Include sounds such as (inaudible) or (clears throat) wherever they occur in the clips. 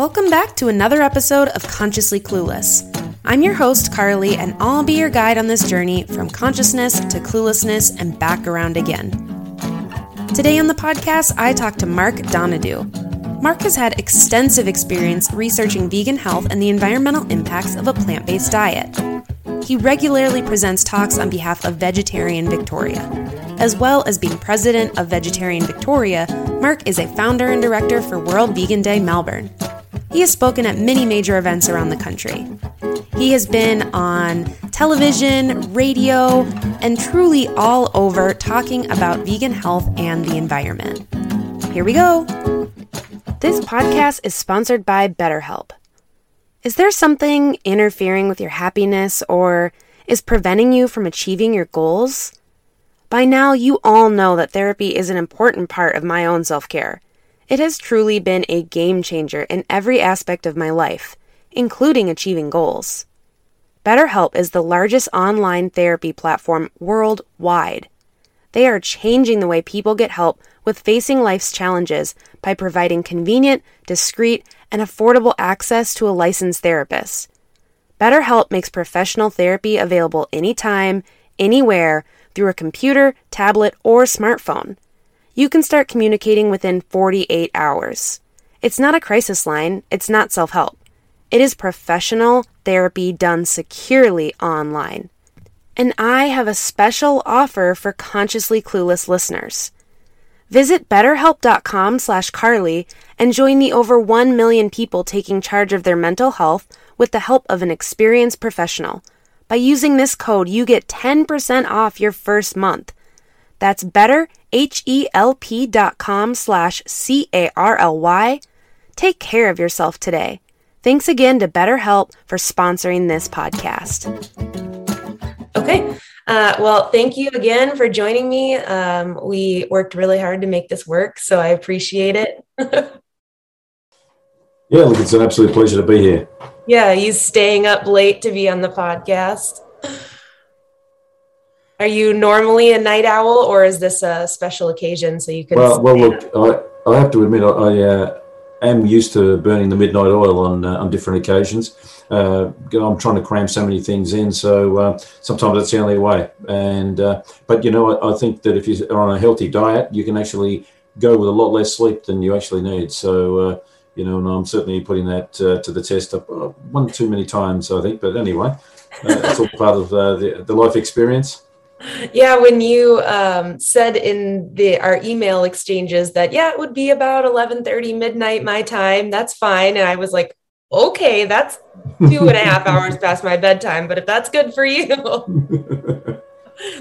Welcome back to another episode of Consciously Clueless. I'm your host, Carly, and I'll be your guide on this journey from consciousness to cluelessness and back around again. Today on the podcast, I talk to Mark Doneddu. Mark has had extensive experience researching vegan health and the environmental impacts of a plant based diet. He regularly presents talks on behalf of Vegetarian Victoria. As well as being president of Vegetarian Victoria, Mark is a founder and director for World Vegan Day Melbourne. He has spoken at many major events around the country. He has been on television, radio, and truly all over talking about vegan health and the environment. Here we go. This podcast is sponsored by BetterHelp. Is there something interfering with your happiness or is preventing you from achieving your goals? By now, you all know that therapy is an important part of my own self care. It has truly been a game changer in every aspect of my life, including achieving goals. BetterHelp is the largest online therapy platform worldwide. They are changing the way people get help with facing life's challenges by providing convenient, discreet, and affordable access to a licensed therapist. BetterHelp makes professional therapy available anytime, anywhere, through a computer, tablet, or smartphone you can start communicating within 48 hours. It's not a crisis line, it's not self help. It is professional therapy done securely online. And I have a special offer for consciously clueless listeners. Visit betterhelp.com slash carly and join the over 1 million people taking charge of their mental health with the help of an experienced professional. By using this code, you get 10% off your first month. That's betterhelp.com slash C-A-R-L-Y. Take care of yourself today. Thanks again to BetterHelp for sponsoring this podcast. Okay. Uh, well, thank you again for joining me. Um, we worked really hard to make this work, so I appreciate it. (laughs) yeah, look, it's an absolute pleasure to be here. Yeah, you staying up late to be on the podcast. Are you normally a night owl, or is this a special occasion so you can? Well, well, look, I, I have to admit, I, I uh, am used to burning the midnight oil on uh, on different occasions. Uh, I'm trying to cram so many things in, so uh, sometimes that's the only way. And uh, but you know, I, I, think that if you're on a healthy diet, you can actually go with a lot less sleep than you actually need. So. Uh, you know, and I'm certainly putting that to the test one too many times, I think. But anyway, it's all part of the, the life experience yeah when you um, said in the our email exchanges that yeah it would be about 11.30 midnight my time that's fine. And i was like okay that's two and a half (laughs) hours past my bedtime but if that's good for you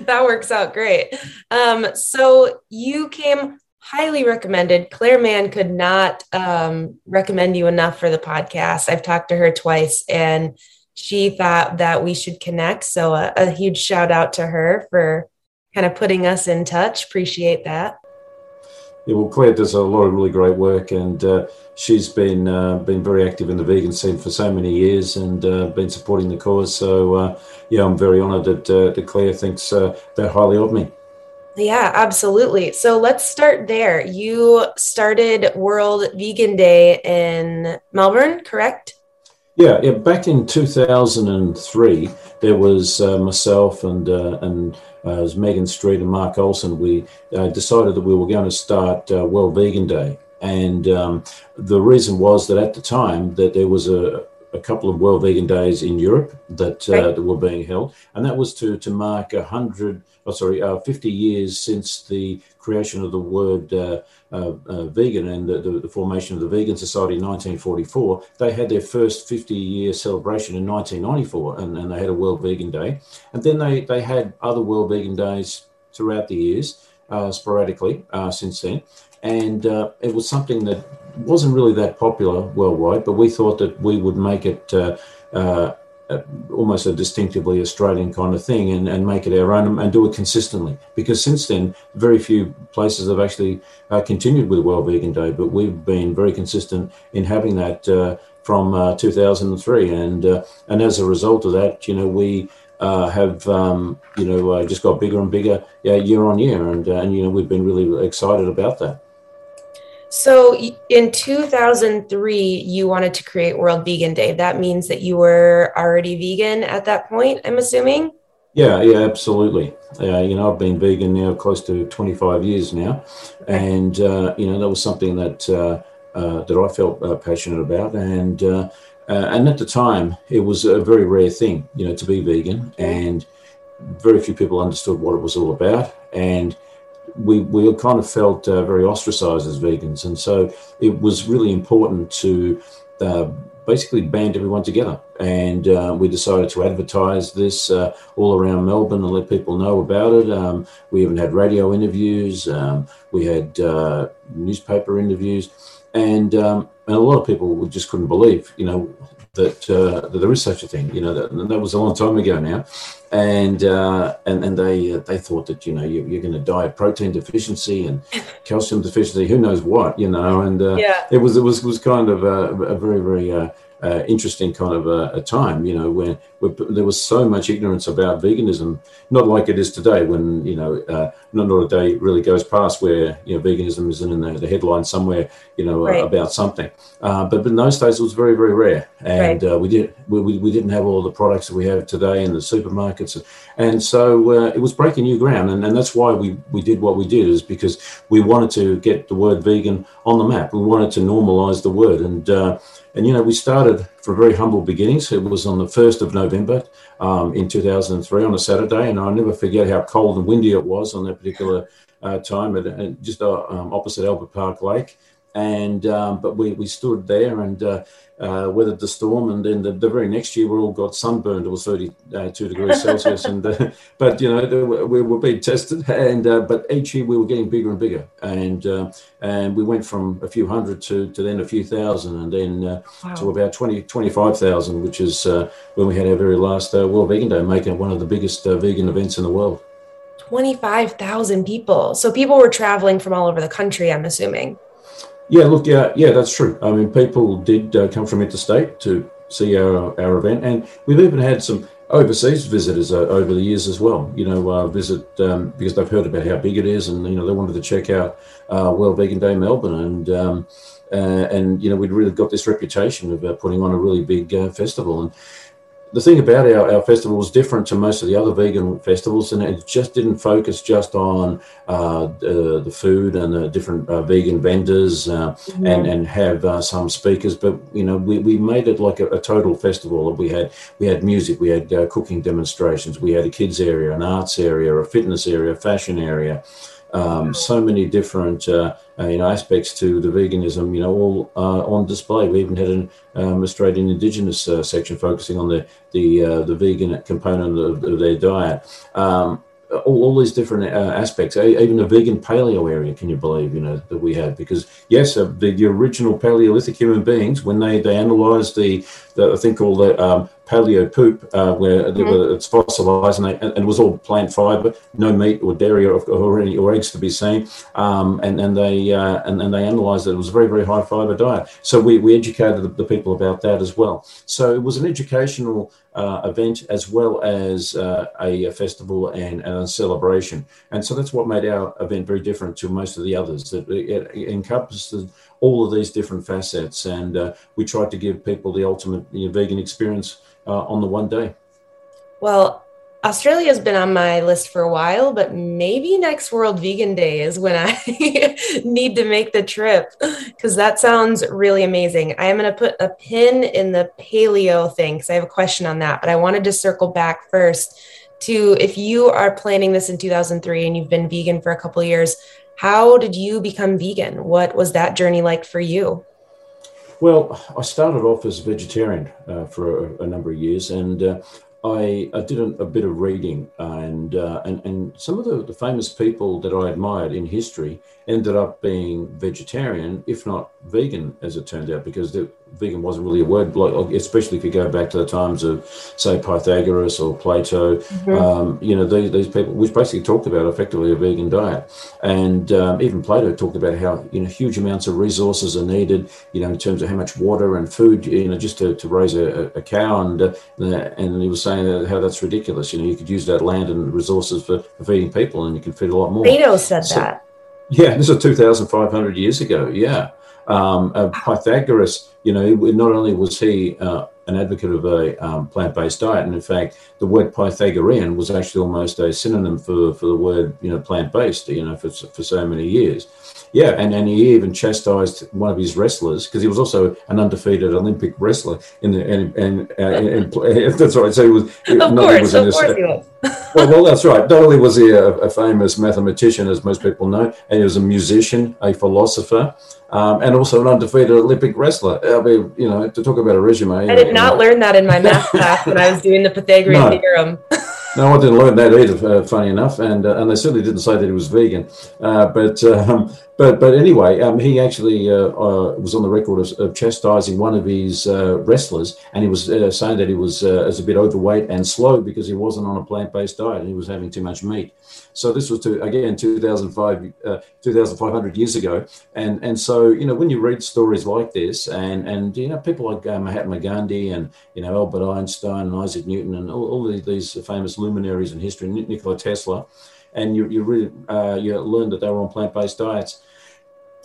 that works out great. Um, so you came highly recommended. Claire mann could not um, recommend you enough for the podcast. I've talked to her twice and she thought that we should connect. So a, a, huge shout out to her for kind of putting us in touch. Appreciate that. Yeah, well, Claire does a lot of really great work, and uh, she's been uh, been very active in the vegan scene for so many years, and uh, been supporting the cause. So, uh, yeah, I'm very honoured that, uh, that Claire thinks uh, that highly of me. Yeah, absolutely. So let's start there. You started World Vegan Day in Melbourne, correct? Yeah, yeah. Back in 2003, there was uh, myself and uh, and uh, was Megan Street and Mark Olson. We uh, decided that we were going to start uh, World Vegan Day, and um, the reason was that at the time that there was a a couple of World Vegan Days in Europe that uh, right. that were being held, and that was to to mark a hundred, oh sorry, uh, fifty years since the creation of the word uh, uh, uh vegan and the, the, the, formation of the Vegan Society in 1944. They had their first 50 year celebration in 1994, and, and they had a World Vegan Day, and then they they had other World Vegan Days throughout the years, uh, sporadically since then and uh, it was something that wasn't really that popular worldwide, but we thought that we would make it uh, uh, almost a distinctively Australian kind of thing and, and make it our own and do it consistently. Because since then, very few places have actually uh, continued with World Vegan Day, but we've been very consistent in having that uh, from uh, 2003. And, and as a result of that, you know, we uh, have um, you know uh, just got bigger and bigger year on year, and uh, and you know we've been really excited about that. So in 2003, you wanted to create World Vegan Day. That means that you were already vegan at that point, I'm assuming? Yeah, yeah, absolutely. Uh, you know, I've been vegan now close to 25 years now. And, uh, you know, that was something that, uh, uh that I felt uh, passionate about. And, uh, and at the time, it was a very rare thing, you know, to be vegan. And very few people understood what it was all about. And we, we kind of felt uh, very ostracized as vegans. And so it was really important to uh, basically band everyone together. And uh, we decided to advertise this uh, all around Melbourne and let people know about it. Um, we even had radio interviews, um, we had uh, newspaper interviews. And, um, and a lot of people just couldn't believe, you know, that, uh, that there is such a thing. You know, that, that was a long time ago now and uh, and and they uh, they thought that you know you, are going to die of protein deficiency and (laughs) calcium deficiency, who knows what, you know, and uh, yeah. it was it was was kind of a, a very very uh, uh, interesting kind of a, a, time, you know, where, where, there was so much ignorance about veganism, not like it is today, when you know, uh, not, not a day really goes past where you know veganism isn't in the, the headline somewhere, you know, right. about something. Uh, but, but in those days, it was very very rare, and right. Uh, we did we, we didn't have all the products that we have today in the supermarkets, and so uh, it was breaking new ground, and, and that's why we we did what we did is because we wanted to get the word vegan on the map. We wanted to normalize the word, and uh, and, you know, we started from very humble beginnings. It was on the 1st of November um, in 2003 on a Saturday. And I'll never forget how cold and windy it was on that particular uh, time at, at just uh, um, opposite Albert Park Lake. And, um, but we, we stood there and, uh, uh, weathered the storm, and then the, the, very next year we all got sunburned. It was 32 uh, degrees Celsius, and uh, (laughs) but you know we were being tested, and uh, but each year we were getting bigger and bigger, and uh, and we went from a few hundred to, to then a few thousand, and then uh, wow. to about 20 25,000, which is when we had our very last World Vegan Day, making it one of the biggest vegan events in the world. 25,000 people. So people were traveling from all over the country, I'm assuming. Yeah, look, yeah, yeah, that's true. I mean, people did uh, come from interstate to see our, our event, and we've even had some overseas visitors uh, over the years as well. You know, uh, visit um, because they've heard about how big it is, and you know they wanted to check out uh, World Vegan Day Melbourne, and um, uh, and you know we'd really got this reputation of uh, putting on a really big festival, and the thing about our, our festival was different to most of the other vegan festivals, and it just didn't focus just on uh, uh, the food and the different uh, vegan vendors uh, mm-hmm. and and have uh, some speakers. But you know, we, we made it like a, a total festival. We had we had music, we had uh, cooking demonstrations, we had a kids area, an arts area, a fitness area, a fashion area um, so many different uh, uh, you know aspects to the veganism you know all uh, on display we even had an um, Australian Indigenous uh, section focusing on the the uh, the vegan component of, of their diet um, all, all, these different uh, aspects, even a vegan paleo area, can you believe, you know, that we had? Because yes, the, the, original Paleolithic human beings, when they, they analysed the, the, thing called the um, paleo poop, uh, where mm-hmm. it's fossilized and, they, and, it was all plant fiber, no meat or dairy or, or, any, or eggs to be seen. Um, and, and they uh, and, and they analysed that it was a very, very high fiber diet. So we, we educated the, the, people about that as well. So it was an educational uh, event as well as uh, a, a, festival and, and, a celebration. And so that's what made our event very different to most of the others. That it, it encompassed all of these different facets, and uh, we tried to give people the ultimate you know, vegan experience uh, on the one day. Well, Australia's been on my list for a while, but maybe next World Vegan Day is when I (laughs) need to make the trip because that sounds really amazing. I am going to put a pin in the paleo thing because I have a question on that, but I wanted to circle back first to if you are planning this in 2003 and you've been vegan for a couple years, how did you become vegan? What was that journey like for you? Well, I started off as a vegetarian uh, for a, a, number of years, and uh, I, I, did a, a, bit of reading, and, uh, and and some of the, the, famous people that I admired in history ended up being vegetarian, if not vegan, as it turned out, because the, vegan wasn't really a word, especially if you go back to the times of, say, Pythagoras or Plato. Mm-hmm. Um, you know, these, these people, which basically talked about effectively a vegan diet, and um, even Plato talked about how you know huge amounts of resources are needed. You know, in terms of how much water and food, you know, just to, to raise a, a cow, and uh, and he was saying that how that's ridiculous. You know, you could use that land and resources for, for feeding people, and you can feed a lot more. Plato said so, that. Yeah, this is 2,500 years ago. Yeah. Um, uh, Pythagoras, you know, not only was he uh, an advocate of a um, plant-based diet, and in fact, the word Pythagorean was actually almost a synonym for, for the word, you know, plant-based, you know, for, for so many years. Yeah, and, and he even chastised one of his wrestlers because he was also an undefeated Olympic wrestler in the and and, uh, and, (laughs) and that's right. So he was. Of course, was of course he was. (laughs) well, well, that's right. Not only was he a, a, famous mathematician, as most people know, and he was a musician, a philosopher, um, and also an undefeated Olympic wrestler. I mean, you know, to talk about a resume. I did not know. learn that in my (laughs) math class when I was doing the Pythagorean no. theorem. No, I didn't learn that either. Uh, funny enough, and uh, and they certainly didn't say that he was vegan. Uh, but um, but but anyway, um, he actually uh, uh, was on the record of, of, chastising one of his uh, wrestlers, and he was saying that he was as a bit overweight and slow because he wasn't on a plant based diet and he was having too much meat. So this was to again 2005 2,500 years ago, and and so you know when you read stories like this, and and you know people like Mahatma Gandhi and you know Albert Einstein and Isaac Newton and all, all these famous luminaries in history, Nikola Tesla, and you, you really uh, you learn that they were on plant-based diets.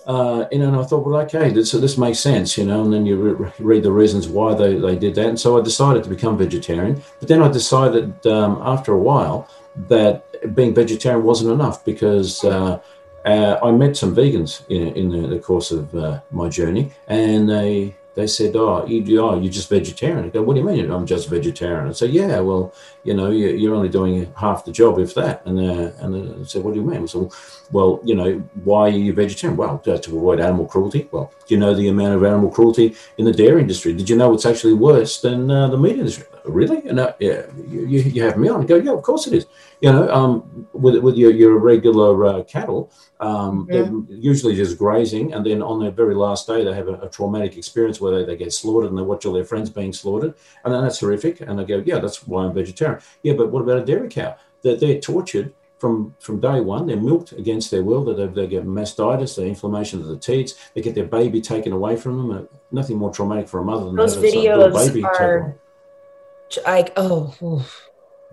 Uh, you know, and I thought, well, okay, this this makes sense, you know. And then you re- read the reasons why they, they did that, and so I decided to become vegetarian. But then I decided um, after a while that being vegetarian wasn't enough because uh, uh, I met some vegans in, in the, the course of uh, my journey, and they they said, "Oh, you, oh, you're just vegetarian." I go, "What do you mean? I'm just vegetarian?" I said, "Yeah, well, you know, you're only doing half the job, if that." And uh, and I said, "What do you mean?" I said, "Well, you know, why are you vegetarian?" Well, to avoid animal cruelty. Well, do you know the amount of animal cruelty in the dairy industry? Did you know it's actually worse than uh, the meat industry? Really? And uh, yeah, you, you have me on. I go, "Yeah, of course it is." You know, um, with with your your regular uh, cattle um, mm-hmm. They're usually just grazing, and then on their very last day, they have a, a, traumatic experience where they, they get slaughtered and they watch all their friends being slaughtered, and then that's horrific. And they go, "Yeah, that's why I'm vegetarian." Yeah, but what about a dairy cow? They're, they're tortured from from day one. They're milked against their will. They, they get mastitis, the inflammation of the teats. They get their baby taken away from them. Uh, nothing more traumatic for a mother than those videos are like oh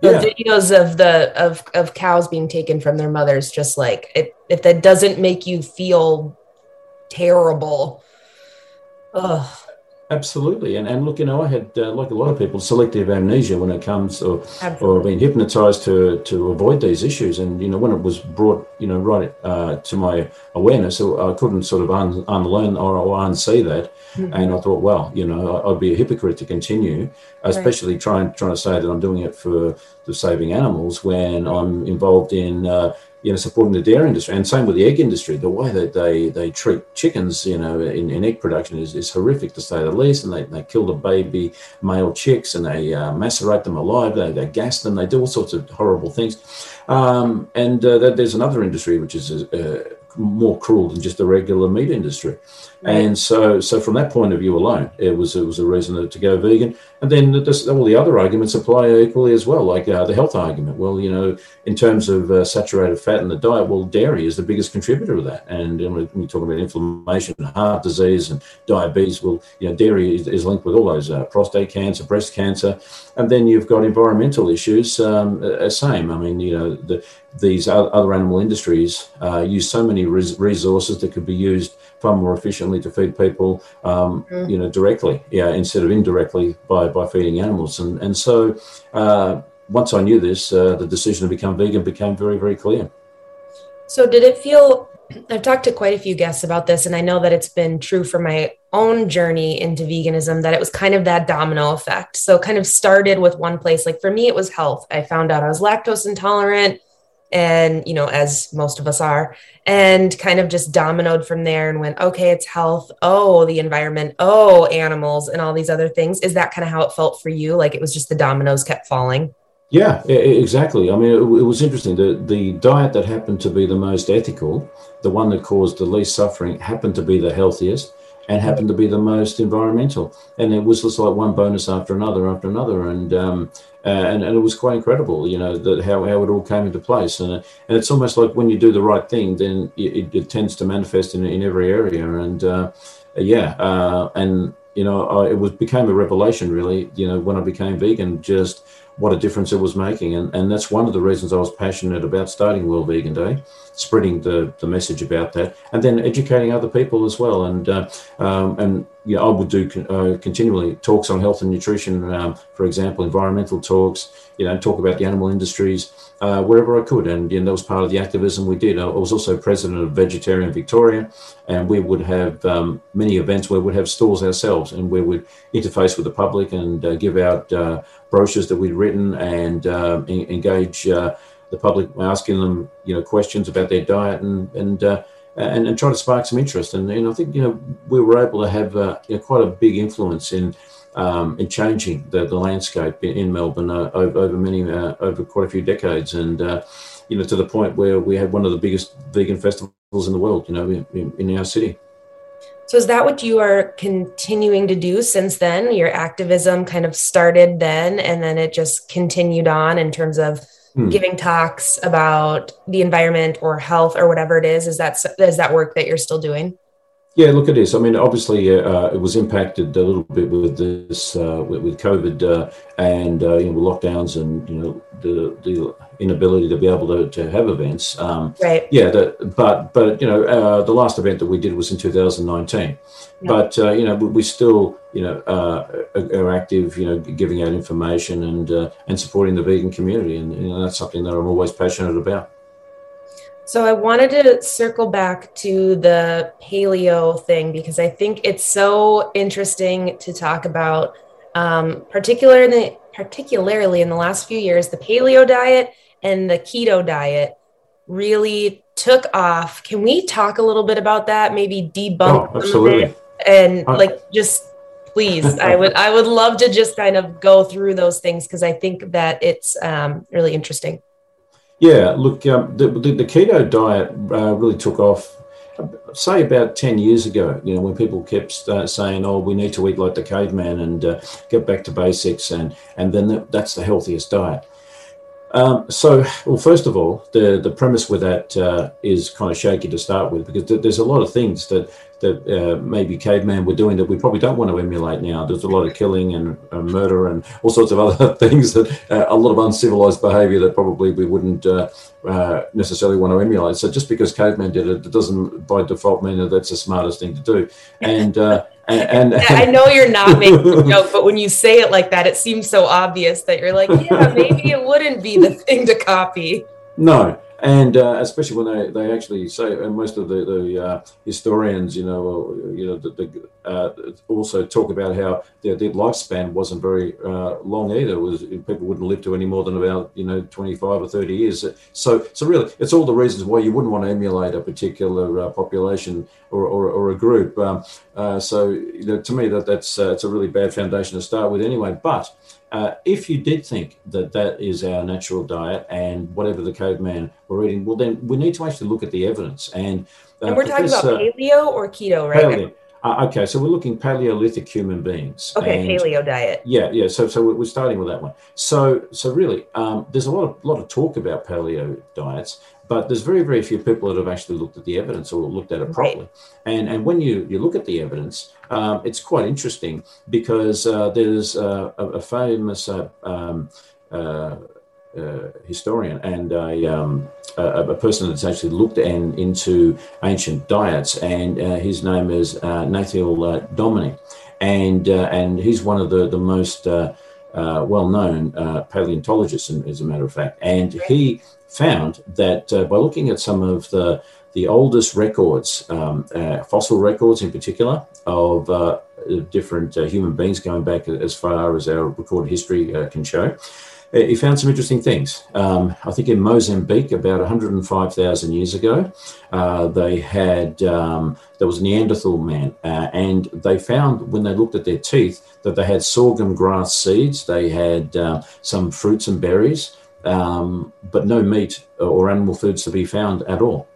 the yeah. videos of the of of cows being taken from their mothers just like it, if that doesn't make you feel terrible Ugh. Absolutely, and and look, you know, I had uh, like a lot of people selective amnesia when it comes or or being hypnotized to to avoid these issues, and you know when it was brought you know right uh, to my awareness, I couldn't sort of un, unlearn or, or unsee that, mm-hmm. and I thought, well, you know, I'd be a hypocrite to continue, especially right. trying trying to say that I'm doing it for the saving animals when I'm involved in uh, you know, supporting the dairy industry, and same with the egg industry. The way that they, they treat chickens, you know, in, in egg production is, is horrific to say the least. And they, they kill the baby male chicks and they uh, macerate them alive. They, they gas them. They do all sorts of horrible things. Um, and uh, there's another industry which is uh, more cruel than just the regular meat industry. And so, so from that point of view alone, it was it was a reason to go vegan. And then this, all the other arguments apply equally as well, like uh, the health argument. Well, you know, in terms of uh, saturated fat in the diet, well, dairy is the biggest contributor of that. And when you talk about inflammation, heart disease, and diabetes, well, you know, dairy is, is linked with all those uh, prostate cancer, breast cancer, and then you've got environmental issues. Um, uh, same. I mean, you know, the, these other animal industries uh, use so many res- resources that could be used far more efficiently to feed people, um, mm. you know, directly, yeah, instead of indirectly by, by feeding animals. And and so uh, once I knew this, uh, the decision to become vegan became very very clear. So did it feel? (clears throat) I've talked to quite a few guests about this, and I know that it's been true for my own journey into veganism that it was kind of that domino effect. So kind of started with one place. Like for me, it was health. I found out I was lactose intolerant and you know as most of us are and kind of just dominoed from there and went okay it's health. Oh the environment. Oh animals and all these other things. Is that kind of how it felt for you? Like it was just the dominoes kept falling? Yeah exactly. I mean it, was interesting. The the diet that happened to be the most ethical the one that caused the least suffering happened to be the healthiest and happened to be the most environmental. And it was just like one bonus after another after another, and um, uh, and, and it was quite incredible, you know, that how, how it all came into place. And uh, and it's almost like when you do the right thing, then it, it tends to manifest in in every area. And uh, yeah, uh, and you know, I, it was became a revelation really. You know, when I became vegan, just what a difference it was making. And, and that's one of the reasons I was passionate about starting World Vegan Day, spreading the, the message about that, and then educating other people as well. And uh, um, and yeah, I would do uh, continually talks on health and nutrition, um, for example, environmental talks, you know, talk about the animal industries uh, wherever I could. And you know, that was part of the activism we did. I was also president of Vegetarian Victoria, and we would have um, many events where we'd have stalls ourselves and where we'd interface with the public and uh, give out uh, brochures that we'd written and uh, engage the public, asking them, you know, questions about their diet and and uh, and, and try to spark some interest. And, and I think you know we were able to have uh, you know, quite a big influence in um, in changing the, the landscape in, in Melbourne uh, over, over, many uh, over quite a few decades, and uh, you know to the point where we had one of the biggest vegan festivals in the world. You know, in, in our city. So is that what you are continuing to do since then? Your activism kind of started then, and then it just continued on in terms of hmm. giving talks about the environment or health or whatever it is. Is that is that work that you're still doing? Yeah, look at this. I mean, obviously, uh, it was impacted a little bit with this, uh, with, with, COVID uh, and uh, you know lockdowns and you know the the inability to be able to, to have events. Um, right. Yeah, the, but but you know uh, the last event that we did was in 2019. But uh, you know we, we, still you know are active. You know, giving out information and and supporting the vegan community, and you know that's something that I'm always passionate about. So I wanted to circle back to the paleo thing because I think it's so interesting to talk about, um, particularly particularly in the last few years, the paleo diet and the keto diet really took off. Can we talk a little bit about that? Maybe debunk oh, absolutely. and uh, like just please, (laughs) I would I would love to just kind of go through those things because I think that it's um, really interesting. Yeah, look, um, the, the, keto diet uh, really took off, say about 10 years ago, you know, when people kept uh, saying, oh, we need to eat like the caveman and uh, get back to basics, and, and then the, that's the healthiest diet. Um, so, well, first of all, the, the premise with that uh, is kind of shaky to start with because th- there's a lot of things that that uh, maybe caveman were doing that we probably don't want to emulate now. There's a lot of killing and uh, murder and all sorts of other (laughs) things that uh, a lot of uncivilized behavior that probably we wouldn't uh, uh, necessarily want to emulate. So just because cavemen did it, it doesn't by default mean that that's the smartest thing to do. And uh, (laughs) and, and, I know you're not making a joke, but when you say it like that, it seems so obvious that you're like, yeah, maybe it wouldn't be the thing to copy. No, and uh, especially when they, they actually say, and most of the, the uh, historians, you know, you know, the, the, uh, also talk about how their, their lifespan wasn't very uh, long either. It was people wouldn't live to any more than about you know 25 or 30 years. So so really, it's all the reasons why you wouldn't want to emulate a particular uh, population or, or, or, a group. Um, uh, so you know, to me, that that's it's a really bad foundation to start with anyway. But uh, if you did think that that is our natural diet and whatever the caveman were eating, well, then we need to actually look at the evidence. And, uh, and we're talking about paleo or keto, right? Paleo. Uh, okay, so we're looking Paleolithic human beings. Okay, paleo diet. Yeah, yeah. So, so we're starting with that one. So, so really, um, there's a lot of lot of talk about paleo diets, but there's very, very few people that have actually looked at the evidence or looked at it properly. Right. And and when you you look at the evidence, um, it's quite interesting because uh, there's a, a, famous uh, um, uh, uh, historian and a, um, a, a, person that's actually looked in, into ancient diets, and his name is Nathaniel Dominy, and and he's one of the the most well-known paleontologist, as a matter of fact, and he found that uh, by looking at some of the the oldest records, um, uh, fossil records in particular, of uh, different uh, human beings going back as far as our recorded history uh, can show, uh, he found some interesting things. Um, I think in Mozambique, about 105,000 years ago, they had um, there was Neanderthal man, and they found when they looked at their teeth that they had sorghum grass seeds, they had some fruits and berries um, but no meat or animal foods to be found at all.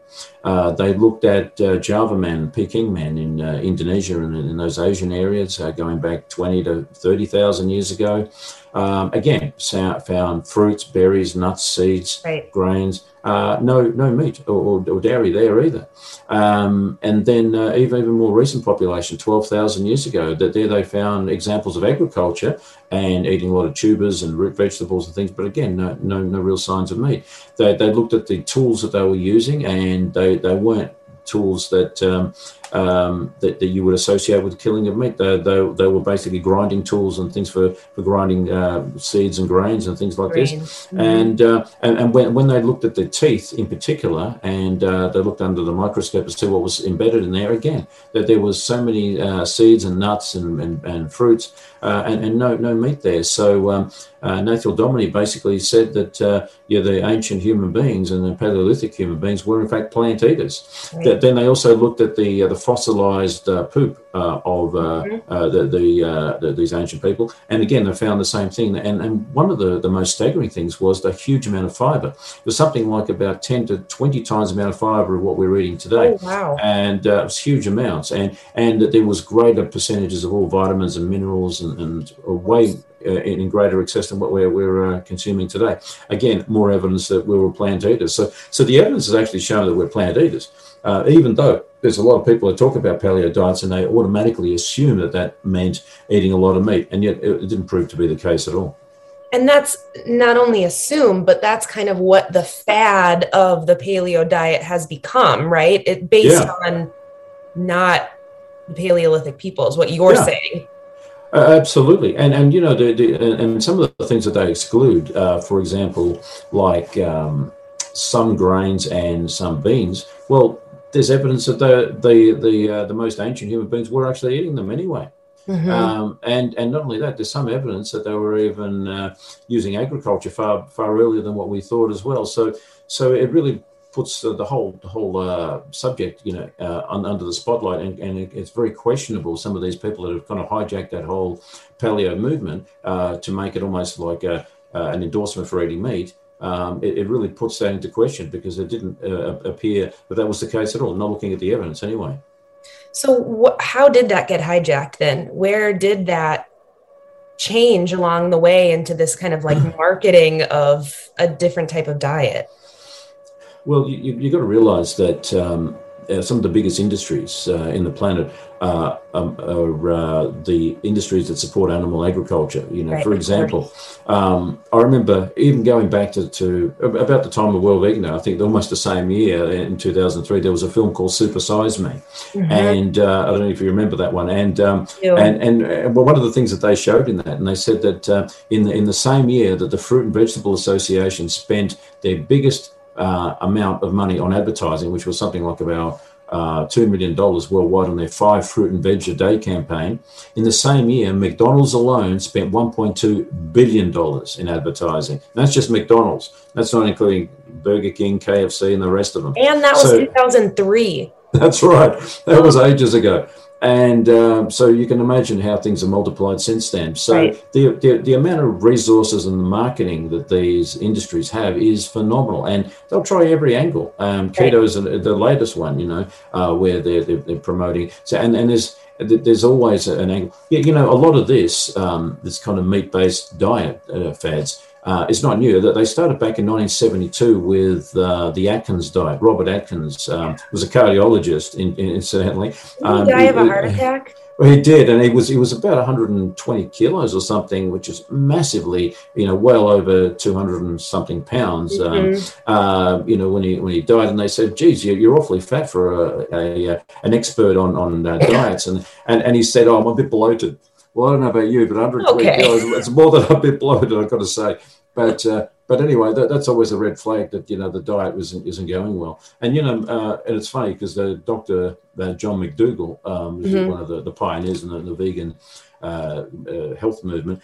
Uh, they looked at uh, Java man, Peking man in uh, Indonesia and in those Asian areas uh, going back 20 to 30,000 years ago. Um, again, found fruits, berries, nuts, seeds, right. grains. uh, no no meat or, or, dairy there either. Um, and then uh, even even more recent population, twelve thousand years ago, that there they found examples of agriculture and eating a lot of tubers and root vegetables and things. But again, no no no real signs of meat. They they looked at the tools that they were using, and they they weren't tools that um, um, that, that, you would associate with killing of meat. They, they, they, were basically grinding tools and things for, for grinding uh, seeds and grains and things like this. Mm-hmm. And, uh, and, and when, when they looked at the teeth in particular, and uh, they looked under the microscope to see what was embedded in there, again, that there was so many uh, seeds and nuts and, and, and fruits uh, and, and no no meat there. So um, uh, Nathaniel Dominy basically said that uh, yeah, the ancient human beings and the Paleolithic human beings were in fact plant eaters. Right. That, then they also looked at the uh, the fossilized uh, poop uh, of mm-hmm. the, the, the, these ancient people, and again they found the same thing. And, and one of the, the most staggering things was the huge amount of fiber. It was something like about ten to twenty times the amount of fiber of what we're eating today. Oh, wow! And it was huge amounts, and and there was greater percentages of all vitamins and minerals and, and way uh, in greater excess than what we're, we're uh, consuming today. Again, more evidence that we were plant eaters. So, so the evidence has actually shown that we're plant eaters, uh, even though there's a lot of people that talk about paleo diets and they automatically assume that that meant eating a lot of meat, and yet it didn't prove to be the case at all. And that's not only assume, but that's kind of what the fad of the paleo diet has become, right? It based yeah. on not the Paleolithic people, is what you're yeah. saying. Uh, absolutely, and and you know, the, the, and some of the things that they exclude, uh, for example, like um, some grains and some beans. Well, there's evidence that the the the uh, the most ancient human beings were actually eating them anyway. Mm-hmm. Um, and and not only that, there's some evidence that they were even uh, using agriculture far far earlier than what we thought as well. So so it really puts the, the whole the whole uh, subject, you know, uh, un, under the spotlight, and, and it, it's very questionable. Some of these people that have kind of hijacked that whole paleo movement uh, to make it almost like a, uh, an endorsement for eating meat. Um, it, it, really puts that into question because it didn't uh, appear that that was the case at all. Not looking at the evidence anyway. So, wh- how did that get hijacked then? Where did that change along the way into this kind of like (clears throat) marketing of a different type of diet? Well, you, you, have got to realize that um, uh, some of the biggest industries uh, in the planet uh, um, are uh, the industries that support animal agriculture. You know, right. for example, um, I remember even going back to, to, about the time of World Vegan Day, I think almost the same year in 2003, there was a film called Super Size Me. Mm-hmm. And uh, I don't know if you remember that one. And, um, yeah. and, and, well, one of the things that they showed in that, and they said that uh, in, the, in the same year that the Fruit and Vegetable Association spent their biggest uh, amount of money on advertising, which was something like about uh, $2 million worldwide on their five fruit and veg a day campaign. In the same year, McDonald's alone spent $1.2 billion in advertising. And that's just McDonald's. That's not including Burger King, KFC, and the rest of them. And that was so, 2003. (laughs) That's right. That was ages ago and um, so you can imagine how things have multiplied since then. So right. the, the, the amount of resources and the marketing that these industries have is phenomenal, and they'll try every angle. Um, keto is right. the latest one, you know, uh, where they're, they're, they're promoting. So and and there's there's always an angle. Yeah, you know, a lot of this um, this kind of meat based diet uh, fads uh, is not new. That they started back in 1972 with uh, the Atkins diet. Robert Atkins um, was a cardiologist, in, in, incidentally. Did um, he die a heart attack? (laughs) Well, he did, and he was he was about 120 kilos or something, which is massively, you know, well over 200 and something pounds. Um, mm-hmm. Um, uh, you know, when he when he died, and they said, "Geez, you're, you're awfully fat for a, a, a an expert on on uh, diets," and, and and he said, "Oh, I'm a bit bloated." Well, I don't know about you, but 120 okay. kilos, it's more than a bit bloated, I've got to say. But uh, but anyway, that, that's always a red flag that you know the diet isn't isn't going well. And you know, uh, and it's funny because the doctor uh, John McDougall, um, mm-hmm. one of the, the pioneers in the, the vegan uh, uh, health movement,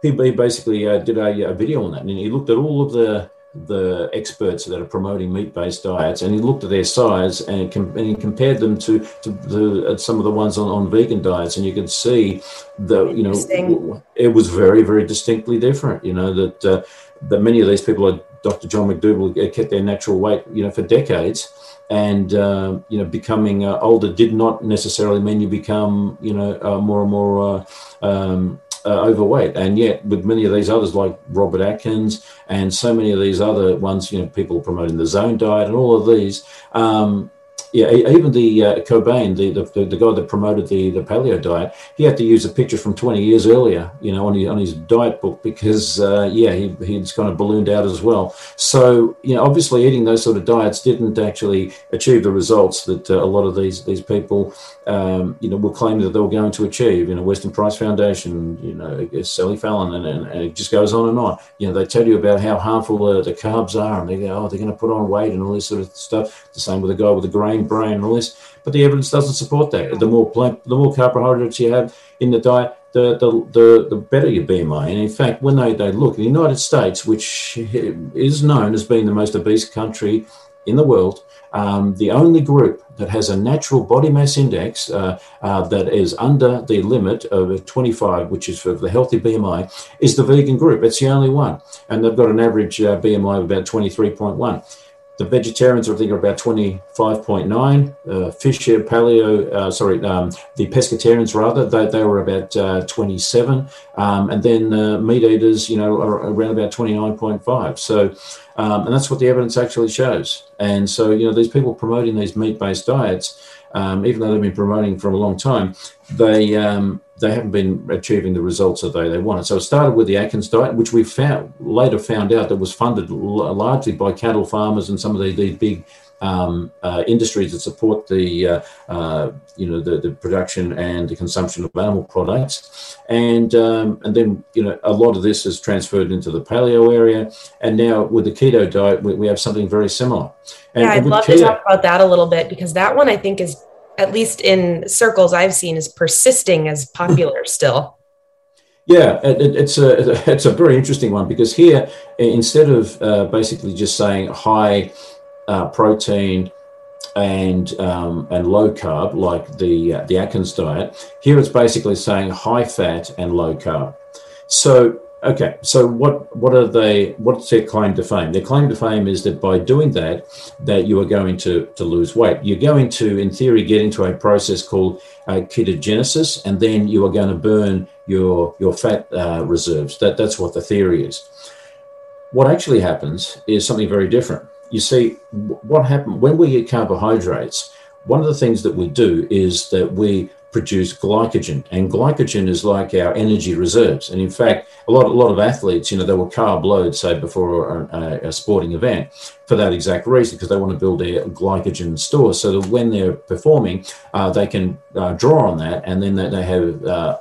he, he basically uh, did a, a, video on that, and he looked at all of the the experts that are promoting meat-based diets, and he looked at their size and, com- and he compared them to, to the, uh, some of the ones on, on vegan diets, and you can see the you know it was very very distinctly different. You know that uh, that many of these people, like Dr. John McDougall, kept their natural weight you know for decades, and uh, you know becoming uh, older did not necessarily mean you become you know uh, more and more uh, um, uh, overweight. And yet, with many of these others, like Robert Atkins and so many of these other ones, you know, people promoting the zone diet and all of these, um, yeah, even the uh, Cordain, the, the the guy that promoted the the paleo diet, he had to use a picture from 20 years earlier, you know, on his on his diet book because uh, yeah, he he's kind of ballooned out as well. So you know, obviously eating those sort of diets didn't actually achieve the results that uh, a lot of these these people, um, you know, were claiming that they were going to achieve. You know, Weston Price Foundation, you know, Sally Fallon, and, and, and, it just goes on and on. You know, they tell you about how harmful the, the carbs are, and they go, oh, they're going to put on weight and all this sort of stuff. The same with the guy with the grain brain, and all this. But the evidence doesn't support that. The more plant, the more carbohydrates you have in the diet, the, the, the, the better your BMI. And in fact, when they, they look, in the United States, which is known as being the most obese country in the world, um, the only group that has a natural body mass index uh, uh, that is under the limit of 25, which is for the healthy BMI, is the vegan group. It's the only one. And they've got an average uh, BMI of about 23.1. The vegetarians, I think, are about 25.9. Uh, fish, paleo, uh, sorry, um, the pescatarians, rather, they, they were about uh, 27. Um, and then uh, meat eaters, you know, are around about 29.5. So, um, and that's what the evidence actually shows. And so, you know, these people promoting these meat based diets, um, even though they've been promoting for a long time, they um, they haven't been achieving the results that they, they wanted. So it started with the Atkins diet, which we found later found out that was funded largely by cattle farmers and some of these, these big um, uh, industries that support the uh, uh, you know the, the production and the consumption of animal products, and um, and then you know a lot of this is transferred into the paleo area, and now with the keto diet we, we have something very similar. And, yeah, I'd love keto, to talk about that a little bit because that one I think is at least in circles I've seen, is persisting as popular (laughs) still. Yeah, it, it's a it's a very interesting one because here instead of uh, basically just saying high uh, protein and um, and low carb like the uh, the Atkins diet, here it's basically saying high fat and low carb. So Okay, so what what are they? What's their claim to fame? Their claim to fame is that by doing that, that you are going to to lose weight. You're going to, in theory, get into a process called uh, ketogenesis, and then you are going to burn your your fat uh, reserves. That that's what the theory is. What actually happens is something very different. You see, what happened when we eat carbohydrates. One of the things that we do is that we produce glycogen, and glycogen is like our energy reserves. And in fact, a lot, a lot of athletes, you know, they will carb load, say, before a, a sporting event for that exact reason, because they want to build their glycogen stores so that when they're performing, uh, they can uh, draw on that, and then they, they have. Uh,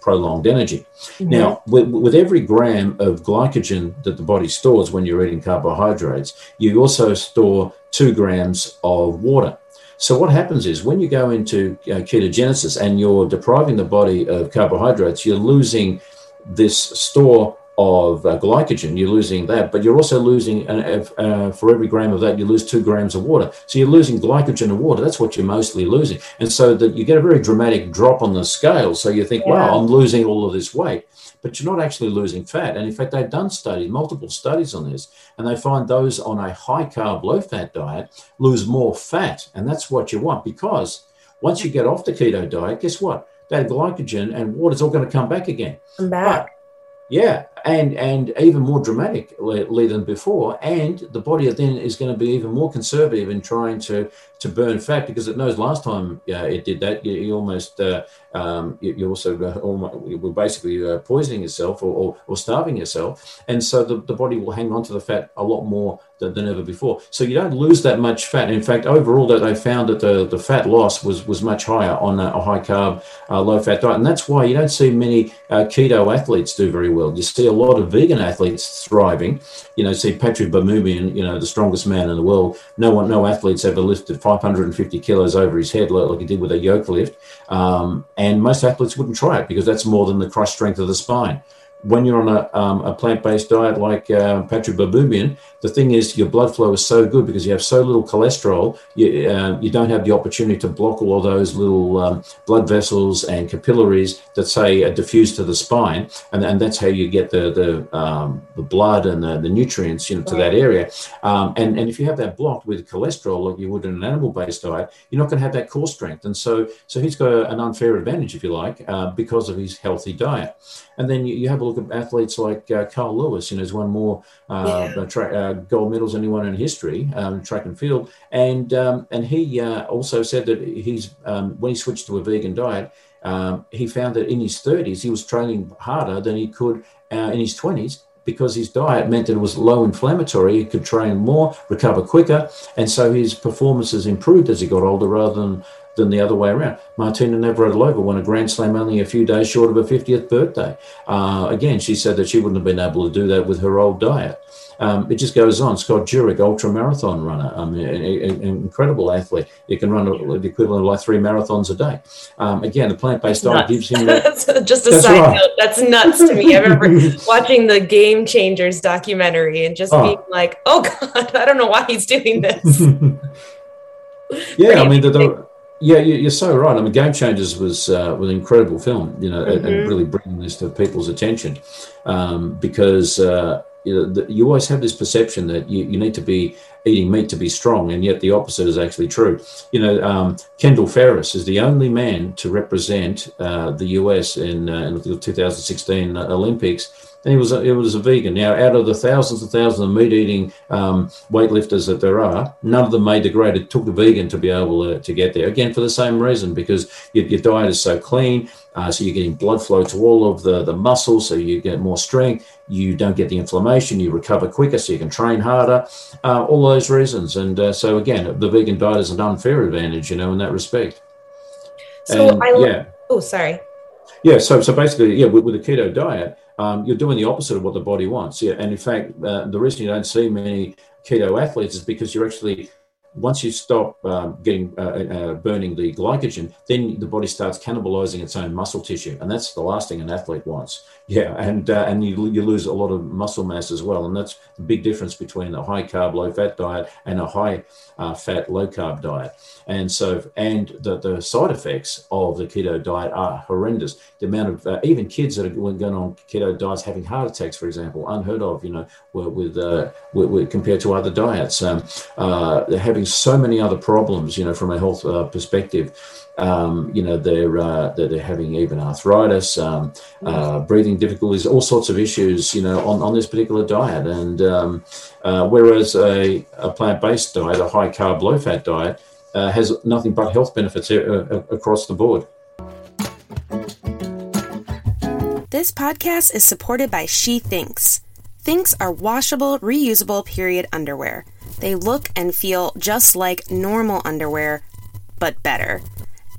prolonged energy. Mm-hmm. Now, with, with, every gram of glycogen that the body stores when you're eating carbohydrates, you also store two grams of water. So what happens is when you go into uh, ketogenesis and you're depriving the body of carbohydrates, you're losing this store of uh, glycogen. You're losing that, but you're also losing uh, uh, for every gram of that, you lose two grams of water. So you're losing glycogen and water. That's what you're mostly losing, and so that you get a very dramatic drop on the scale. So you think, yeah. wow, I'm losing all of this weight but you're not actually losing fat. And in fact, they've done studies, multiple studies on this, and they find those on a high carb, low fat diet lose more fat. And that's what you want because once you get off the keto diet, guess what? That glycogen and water's all going to come back again. Come back. But, yeah, and and even more dramatically than before, and the body then is going to be even more conservative in trying to to burn fat because it knows last time uh, it did that, you, you almost uh, um, you, you, also uh, almost, were basically uh, poisoning yourself or, or, or, starving yourself, and so the, the body will hang on to the fat a lot more than, ever before. So you don't lose that much fat. In fact, overall, that they found that the, the fat loss was was much higher on a, a high carb, uh, low fat diet, and that's why you don't see many uh, keto athletes do very well. You see a lot of vegan athletes thriving. You know, see Patrick Baboumian, you know, the strongest man in the world. No one, no athletes ever lifted 550 kilos over his head like he did with a yoke lift. Um, and most athletes wouldn't try it because that's more than the crush strength of the spine. When you're on a, um, a plant-based diet like uh, Patrick Baboumian, the thing is your blood flow is so good because you have so little cholesterol, you, uh, you don't have the opportunity to block all of those little um, blood vessels and capillaries that say are diffused to the spine, and, and that's how you get the the, um, the blood and the, the nutrients you know to that area. Um, and and if you have that blocked with cholesterol like you would in an animal-based diet, you're not going to have that core strength, and so so he's got an unfair advantage if you like uh, because of his healthy diet. And then you, you have a look at athletes like uh, Carl Lewis, you know, has won more uh, yeah. tra- uh, gold medals than anyone in history, um, track and field. And um, and he uh, also said that he's um, when he switched to a vegan diet, um, he found that in his 30s he was training harder than he could uh, in his 20s because his diet meant that it was low inflammatory. He could train more, recover quicker, and so his performances improved as he got older rather than than the other way around. Martina Navratilova won a Grand Slam only a few days short of her 50th birthday. Uh, again, she said that she wouldn't have been able to do that with her old diet. Um, it just goes on. Scott Jurek, ultra marathon runner, um, an, incredible athlete. He can run the equivalent of like three marathons a day. Um, again, the plant based diet gives him that. (laughs) just a side right. note. That's nuts to me. I remember (laughs) watching the Game Changers documentary and just oh. being like, "Oh (laughs) God, I don't know why he's doing this." yeah, I mean the, the yeah, you're so right. I mean, Game Changers was uh, was an incredible film, you know, mm-hmm. and really bringing this to people's attention um, because uh, you, know, the, you always have this perception that you, you need to be eating meat to be strong, and yet the opposite is actually true. You know, um, Kendrick Farris is the only man to represent uh, the US in, uh, in the 2016 Olympics he was a, he was a vegan. Now, out of the thousands and thousands of meat eating um, weightlifters that there are, none of them made the grade. It took a vegan to be able to, to get there. Again, for the same reason, because your, your diet is so clean, uh, so you're getting blood flow to all of the, the muscles, so you get more strength. You don't get the inflammation. You recover quicker, so you can train harder. Uh, all those reasons. And uh, so, again, the vegan diet is an unfair advantage, you know, in that respect. So and, I yeah. Oh, sorry. Yeah. So so basically, yeah, with, with the keto diet um, you're doing the opposite of what the body wants. Yeah, and in fact, uh, the reason you don't see many keto athletes is because you're actually once you stop um, getting uh, uh, burning the glycogen, then the body starts cannibalizing its own muscle tissue, and that's the last thing an athlete wants. Yeah, and uh, and you, you lose a lot of muscle mass as well, and that's the big difference between a high carb, low fat diet and a high uh, fat, low carb diet. And so, and the, the side effects of the keto diet are horrendous. The amount of uh, even kids that are going on keto diets having heart attacks, for example, unheard of. You know, with, uh, with, with compared to other diets, um, they're having so many other problems. You know, from a health perspective. Um, you know, they're, uh, they're, they're having even arthritis, um, uh, breathing difficulties, all sorts of issues, you know, on, on this particular diet. And um, uh, whereas a, a plant based diet, a high carb, low fat diet, uh, has nothing but health benefits uh, across the board. This podcast is supported by She Thinx. Thinx are washable, reusable period underwear. They look and feel just like normal underwear, but better.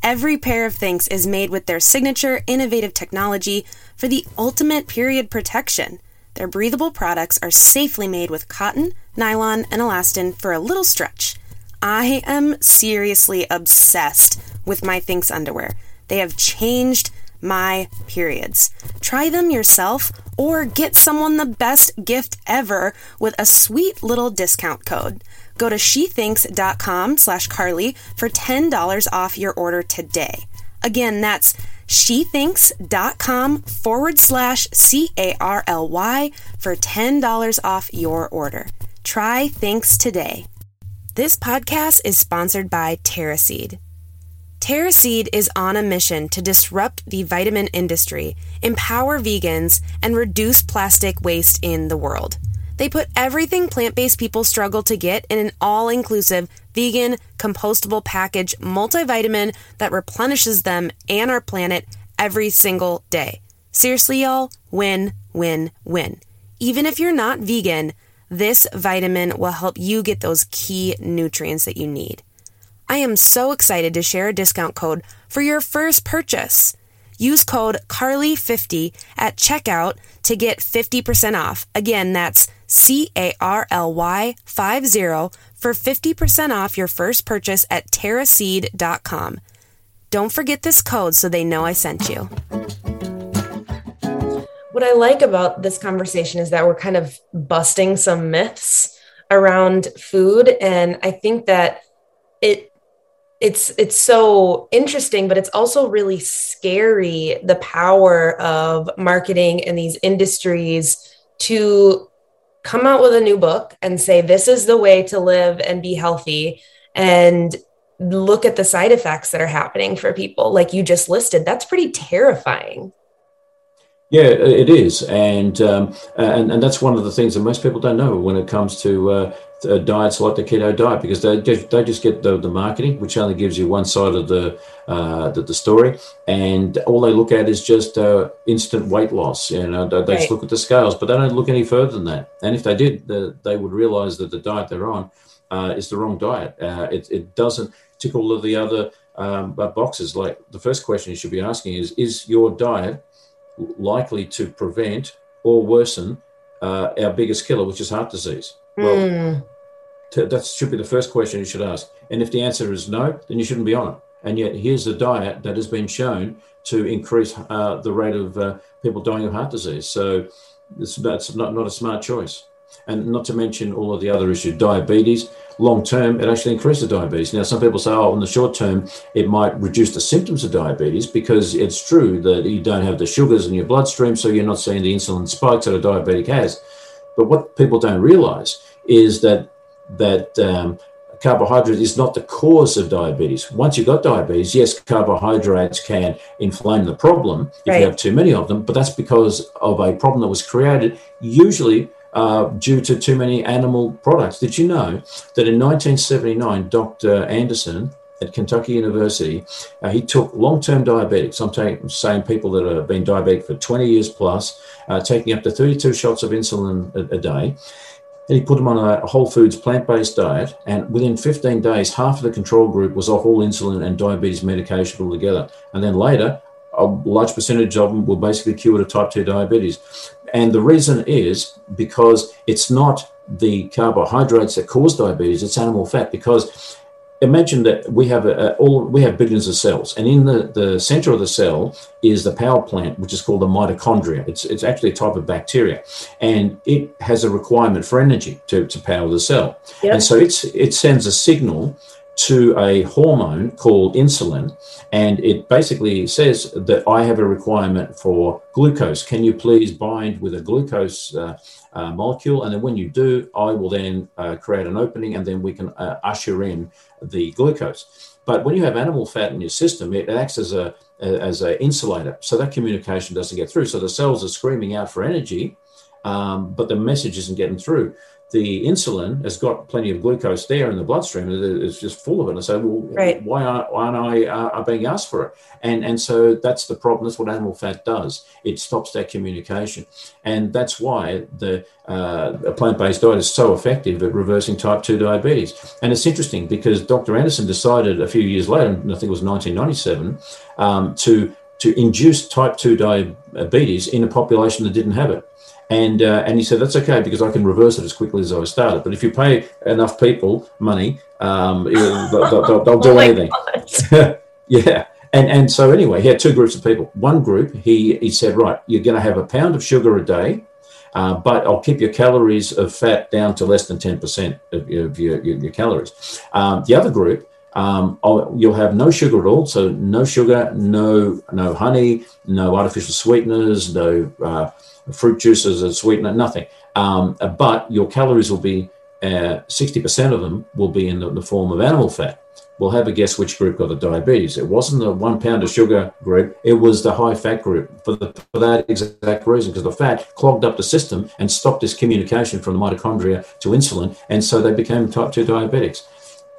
Every pair of Thinx is made with their signature innovative technology for the ultimate period protection. Their breathable products are safely made with cotton, nylon, and elastin for a little stretch. I am seriously obsessed with my Thinx underwear. They have changed my periods. Try them yourself or get someone the best gift ever with a sweet little discount code. Go to shethinx.com slash Carly for $10 off your order today. Again, that's shethinx.com forward slash C A R L Y for $10 off your order. Try Thinx today. This podcast is sponsored by TerraSeed. TerraSeed is on a mission to disrupt the vitamin industry, empower vegans, and reduce plastic waste in the world. They put everything plant based people struggle to get in an all inclusive, vegan, compostable package multivitamin that replenishes them and our planet every single day. Seriously, y'all, win, win, win. Even if you're not vegan, this vitamin will help you get those key nutrients that you need. I am so excited to share a discount code for your first purchase. Use code CARLY50 at checkout to get 50% off. Again, that's C A R L Y 50 for 50% off your first purchase at Terraseed.com. Don't forget this code so they know I sent you. what I like about this conversation is that we're kind of busting some myths around food. And I think that it it's it's so interesting but it's also really scary the power of marketing and these industries to come out with a new book and say this is the way to live and be healthy and look at the side effects that are happening for people like you just listed. That's pretty terrifying yeah, it is, and um, and and that's one of the things that most people don't know when it comes to uh, uh, diets like the keto diet because they just, they just get the, the marketing, which only gives you one side of the, uh, the, the story, and all they look at is just uh, instant weight loss. You know, they, they right. just look at the scales, but they don't look any further than that. And if they did, the, they would realize that the diet they're on uh, is the wrong diet. Uh, it, it doesn't tick all of the other um, boxes. Like the first question you should be asking is: Is your diet likely to prevent or worsen uh, our biggest killer, which is heart disease? Well, mm. to, that should be the first question you should ask. And if the answer is no, then you shouldn't be on it. And yet, here's a diet that has been shown to increase uh, the rate of uh, people dying of heart disease. So that's not, not a smart choice. And not to mention all of the other issues, diabetes. Long term, it actually increases diabetes. Now, some people say, oh, in the short term, it might reduce the symptoms of diabetes because it's true that you don't have the sugars in your bloodstream, so you're not seeing the insulin spikes that a diabetic has. But what people don't realize is that that um, carbohydrate is not the cause of diabetes. Once you've got diabetes, yes, carbohydrates can inflame the problem if right. you have too many of them, but that's because of a problem that was created usually uh, due to too many animal products. Did you know that in 1979, Dr. Anderson at Kentucky University, uh, he took long-term diabetics. I'm saying people that have been diabetic for 20 years plus, uh, taking up to 32 shots of insulin a, a day. And he put them on a Whole Foods plant-based diet, and within 15 days, half of the control group was off all insulin and diabetes medication altogether. And then later, a large percentage of them were basically cured of type 2 diabetes. And the reason is because it's not the carbohydrates that cause diabetes, it's animal fat. Because imagine that we have a, all we have billions of cells, and in the, the center of the cell is the power plant, which is called the mitochondria. It's, it's actually a type of bacteria, and it has a requirement for energy to, to power the cell. Yep. And so it's, it sends a signal to a hormone called insulin, and it basically says that I have a requirement for glucose. Can you please bind with a glucose uh, uh, molecule? And then when you do, I will then uh, create an opening, and then we can uh, usher in the glucose. But when you have animal fat in your system, it acts as a as an insulator, so that communication doesn't get through. So the cells are screaming out for energy, um, but the message isn't getting through the insulin has got plenty of glucose there in the bloodstream. It's just full of it. And so, well, right. why, aren't, why aren't I uh, being asked for it? And, and so that's the problem. That's what animal fat does. It stops that communication. And that's why the uh, a plant-based diet is so effective at reversing type 2 diabetes. And it's interesting because Dr. Anderson decided a few years later, I think it was 1997, um, to, to induce type 2 diabetes in a population that didn't have it. And, uh, and he said, that's okay because I can reverse it as quickly as I started. But if you pay enough people money, um, they'll, they'll, they'll, do (laughs) oh anything. (laughs) yeah. And, and so anyway, he had two groups of people. One group, he, he said, right, you're going to have a pound of sugar a day, uh, but I'll keep your calories of fat down to less than 10% of, of your, your, your, calories. Um, the other group, um, you'll have no sugar at all. So no sugar, no no honey, no artificial sweeteners, no uh, fruit juices a sweetener, nothing. Um, but your calories will be uh, 60% of them will be in the, the, form of animal fat. We'll have a guess which group got the diabetes. It wasn't the one pound of sugar group, it was the high fat group for, the, for that exact reason, because the fat clogged up the system and stopped this communication from the mitochondria to insulin. And so they became type 2 diabetics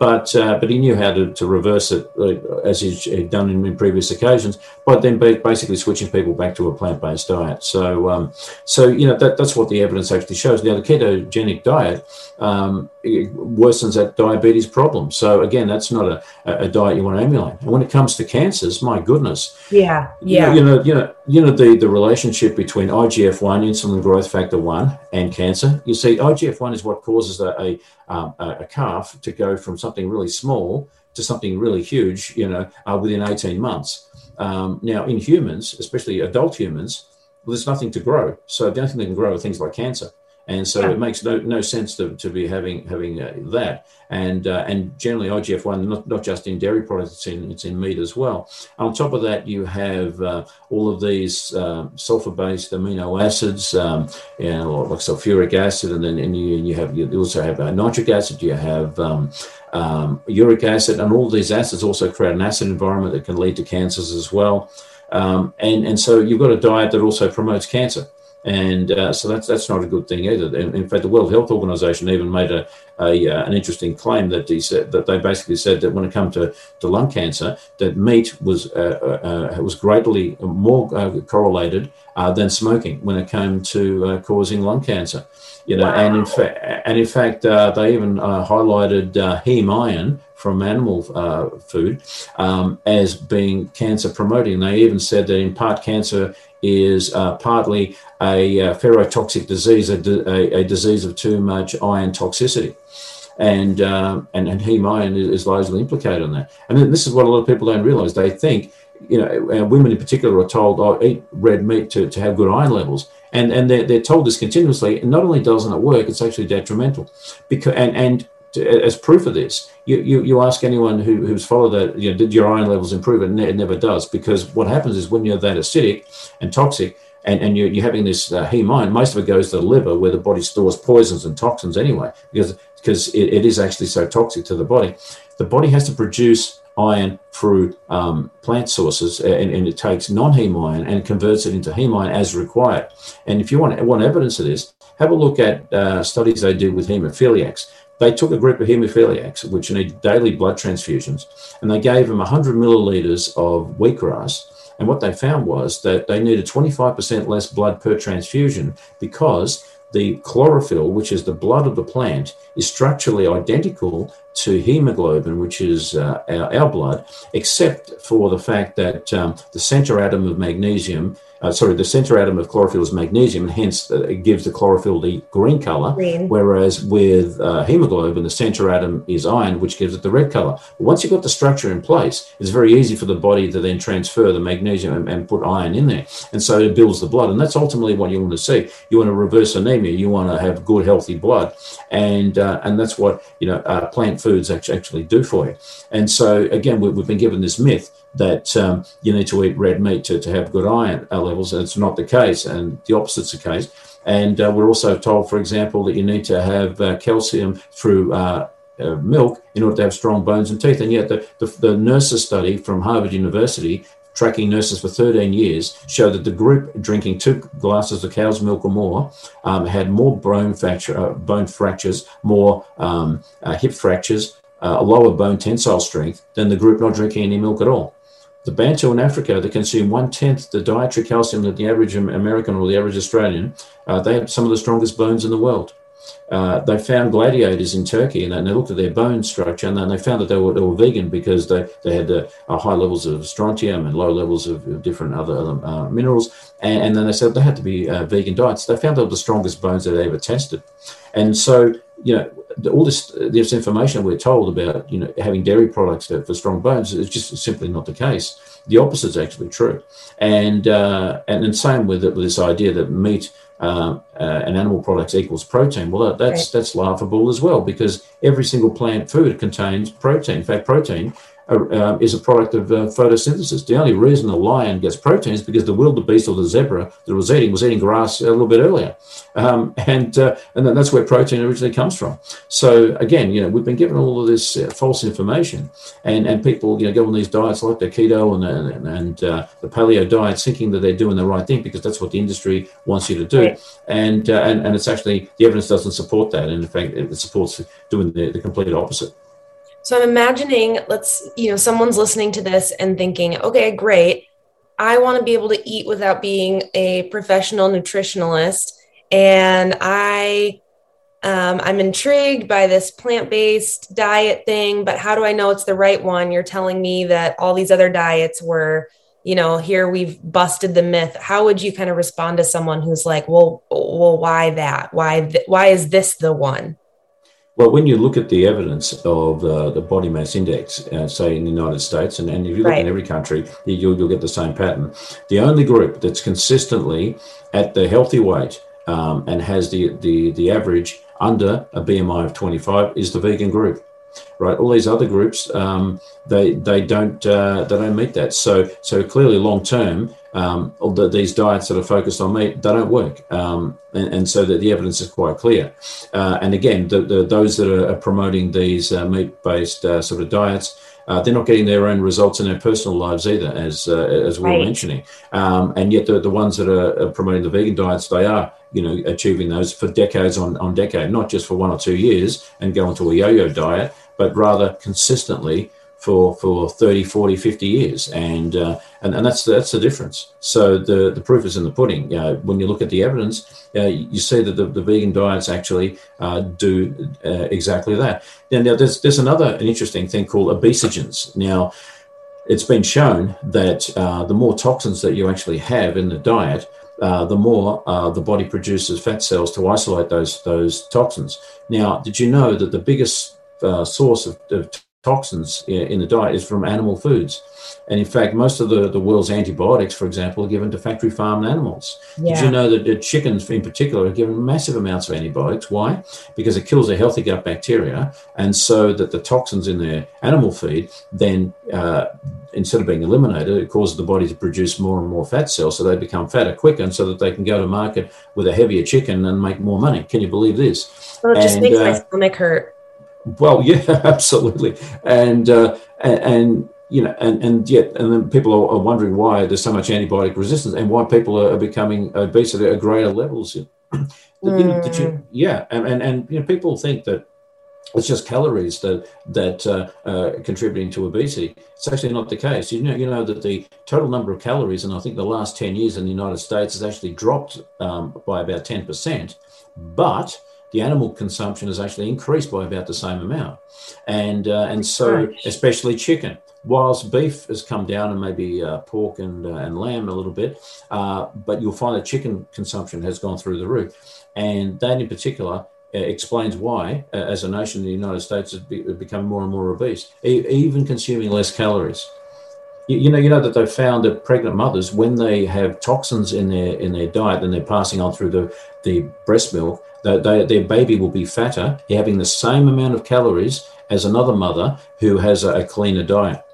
but uh, but he knew how to, to reverse it uh, as he'd done in, in, previous occasions. But then basically switching people back to a plant based diet. So um, so you know that, that's what the evidence actually shows. Now the ketogenic diet um, worsens that diabetes problem. So again, that's not a, a diet you want to emulate. And when it comes to cancers, my goodness, yeah, yeah, you know, you know, you know the the relationship between IGF one, insulin growth factor one, and cancer. You see, IGF one is what causes a, a um, a, calf to go from something really small to something really huge, you know, uh, within 18 months. Um, now, in humans, especially adult humans, Well, there's nothing to grow. So the only thing that can grow are things like cancer and so it makes no, no sense to, to be having having uh, that. And uh, and generally IGF one not, not just in dairy products it's in it's in meat as well. On top of that you have uh, all of these uh, sulfur based amino acids um, you know, like sulfuric acid and then and you, you have you also have uh, nitric acid you have um, um, uric acid and all these acids also create an acid environment that can lead to cancers as well. Um, and and so you've got a diet that also promotes cancer and uh, so that's that's not a good thing either. In, in fact, the World Health Organization even made a, a uh, an interesting claim that he said that they basically said that when it comes to, to lung cancer, that meat was uh, uh, uh was greatly more uh, correlated than smoking when it came to causing lung cancer. You know, wow. and in fact, and in fact, they even highlighted heme iron from animal food um, as being cancer promoting. They even said that in part cancer is uh, partly a uh, ferrotoxic disease, a, a, a, disease of too much iron toxicity. And, um, and, and heme iron is, largely implicated in that. And this is what a lot of people don't realize. They think, you know, women in particular are told, oh, eat red meat to, to have good iron levels. And, and they're, they're told this continuously. And not only doesn't it work, it's actually detrimental. Because, and, and to, as proof of this, you, you, you ask anyone who, who's followed that, you know, did your iron levels improve? And it never does because what happens is when you're that acidic and toxic, and, and you're, you're having this uh, heme iron, most of it goes to the liver where the body stores poisons and toxins anyway, because, because it, it is actually so toxic to the body. The body has to produce iron through um, plant sources and, and, it takes non-heme iron and converts it into heme iron as required. And if you want, want evidence of this, have a look at uh, studies they did with hemophiliacs. They took a group of hemophiliacs, which need daily blood transfusions, and they gave them 100 milliliters of wheatgrass. And what they found was that they needed 25% less blood per transfusion because the chlorophyll, which is the blood of the plant, is structurally identical to hemoglobin, which is uh, our, our, blood, except for the fact that um, the center atom of magnesium uh, sorry, the center atom of chlorophyll is magnesium, and hence uh, it gives the chlorophyll the green color. Green. Whereas with uh, hemoglobin, the center atom is iron, which gives it the red color. But once you've got the structure in place, it's very easy for the body to then transfer the magnesium and, and, put iron in there. And so it builds the blood. And that's ultimately what you want to see. You want to reverse anemia. You want to have good, healthy blood. And, uh, and that's what, you know, uh, plant foods actually, actually do for you. And so, again, we, we've been given this myth that um, you need to eat red meat to, to have good iron levels, and it's not the case, and the opposite's the case. And uh, we're also told, for example, that you need to have uh, calcium through uh, uh milk in order to have strong bones and teeth. And yet, the, the, the nurses study from Harvard University tracking nurses for 13 years showed that the group drinking two glasses of cow's milk or more um, had more bone, fracture, uh, bone fractures, more um, uh, hip fractures, uh, a lower bone tensile strength than the group not drinking any milk at all. The Bantu in Africa, they consume one tenth the dietary calcium that the average American or the average Australian. Uh, they have some of the strongest bones in the world. Uh, they found gladiators in Turkey and they looked at their bone structure and then they found that they were, they were vegan because they, they had uh, high levels of strontium and low levels of, of different other uh, minerals. And, and, then they said they had to be uh, vegan diets. They found they were the strongest bones that they ever tested. And so, you know, all this this information we're told about you know having dairy products for strong bones is just simply not the case. The opposite is actually true, and uh, and same with, with this idea that meat uh, uh, and animal products equals protein. Well, that's right. that's laughable as well because every single plant food contains protein. In fact, protein uh, is a product of uh, photosynthesis. The only reason the lion gets protein is because the wildebeest or the zebra that was eating was eating grass a little bit earlier, um, and uh, and then that's where protein originally comes from. So again, you know, we've been given all of this uh, false information, and and people you know go on these diets like the keto and and, and uh, the paleo diet, thinking that they're doing the right thing because that's what the industry wants you to do, right. and, uh, and and it's actually the evidence doesn't support that, and in fact, it supports doing the, the complete opposite. So I'm imagining, let's, you know, someone's listening to this and thinking, okay, great. I want to be able to eat without being a professional nutritionalist. And I, um, I'm intrigued by this plant based diet thing, but how do I know it's the right one? You're telling me that all these other diets were, you know, here we've busted the myth. How would you kind of respond to someone who's like, well, well, why that? Why, th- why is this the one? Well, when you look at the evidence of uh, the body mass index, uh, say in the United States, and, and if you look right. in every country, you'll, you'll, get the same pattern. The only group that's consistently at the healthy weight um, and has the, the, the average under a BMI of 25 is the vegan group right? All these other groups, um, they they don't uh, they don't meet that. So so clearly, long term, um, the, these diets that are focused on meat, they don't work. Um, and, and, so that the evidence is quite clear. Uh, and again, the, the, those that are promoting these uh, meat-based uh, sort of diets, uh, they're not getting their own results in their personal lives either, as uh, as we right. were mentioning. Um, and yet, the, the ones that are promoting the vegan diets, they are, you know, achieving those for decades on on decade, not just for one or two years and go into a yo-yo diet, but rather consistently for for 30 40 50 years. And uh, and, and that's that's the difference. So the the proof is in the pudding. Uh, when you look at the evidence uh, you see that the, the vegan diets actually uh, do uh, exactly that. Now, now there's there's another an interesting thing called obesogens. Now it's been shown that uh, the more toxins that you actually have in the diet the more the body produces fat cells to isolate those those toxins. Now did you know that the biggest source of, of toxins in the diet is from animal foods. And in fact, most of the, the world's antibiotics, for example, are given to factory farmed animals. Yeah. Did you know that the chickens, in particular, are given massive amounts of antibiotics? Why? Because it kills a healthy gut bacteria. And so that the toxins in their animal feed then, uh, instead of being eliminated, it causes the body to produce more and more fat cells. So they become fatter quicker and so that they can go to market with a heavier chicken and make more money. Can you believe this? Well, it just and, makes uh, my stomach hurt well, yeah, (laughs) absolutely, and uh, and, and you know, and, and yet, and then people are, wondering why there's so much antibiotic resistance and why people are, becoming obese at greater levels. (clears throat) You know, mm. you, yeah, and, and and you know, people think that it's just calories that that uh, uh, contributing to obesity. It's actually not the case. You know, you know that the total number of calories, and I think the last ten years in the United States has actually dropped um, by about ten percent, but the animal consumption has actually increased by about the same amount. And, uh, and so, especially chicken. Whilst beef has come down and maybe uh, pork and, uh, and lamb a little bit, uh, but you'll find that chicken consumption has gone through the roof. And that in particular uh, explains why, uh, as a nation, the United States has be, become more and more obese, e- even consuming less calories. You, you, know, you know that they've found that pregnant mothers, when they have toxins in their in their diet and they're passing on through the, the breast milk, they, their baby will be fatter, having the same amount of calories as another mother who has a, a cleaner diet.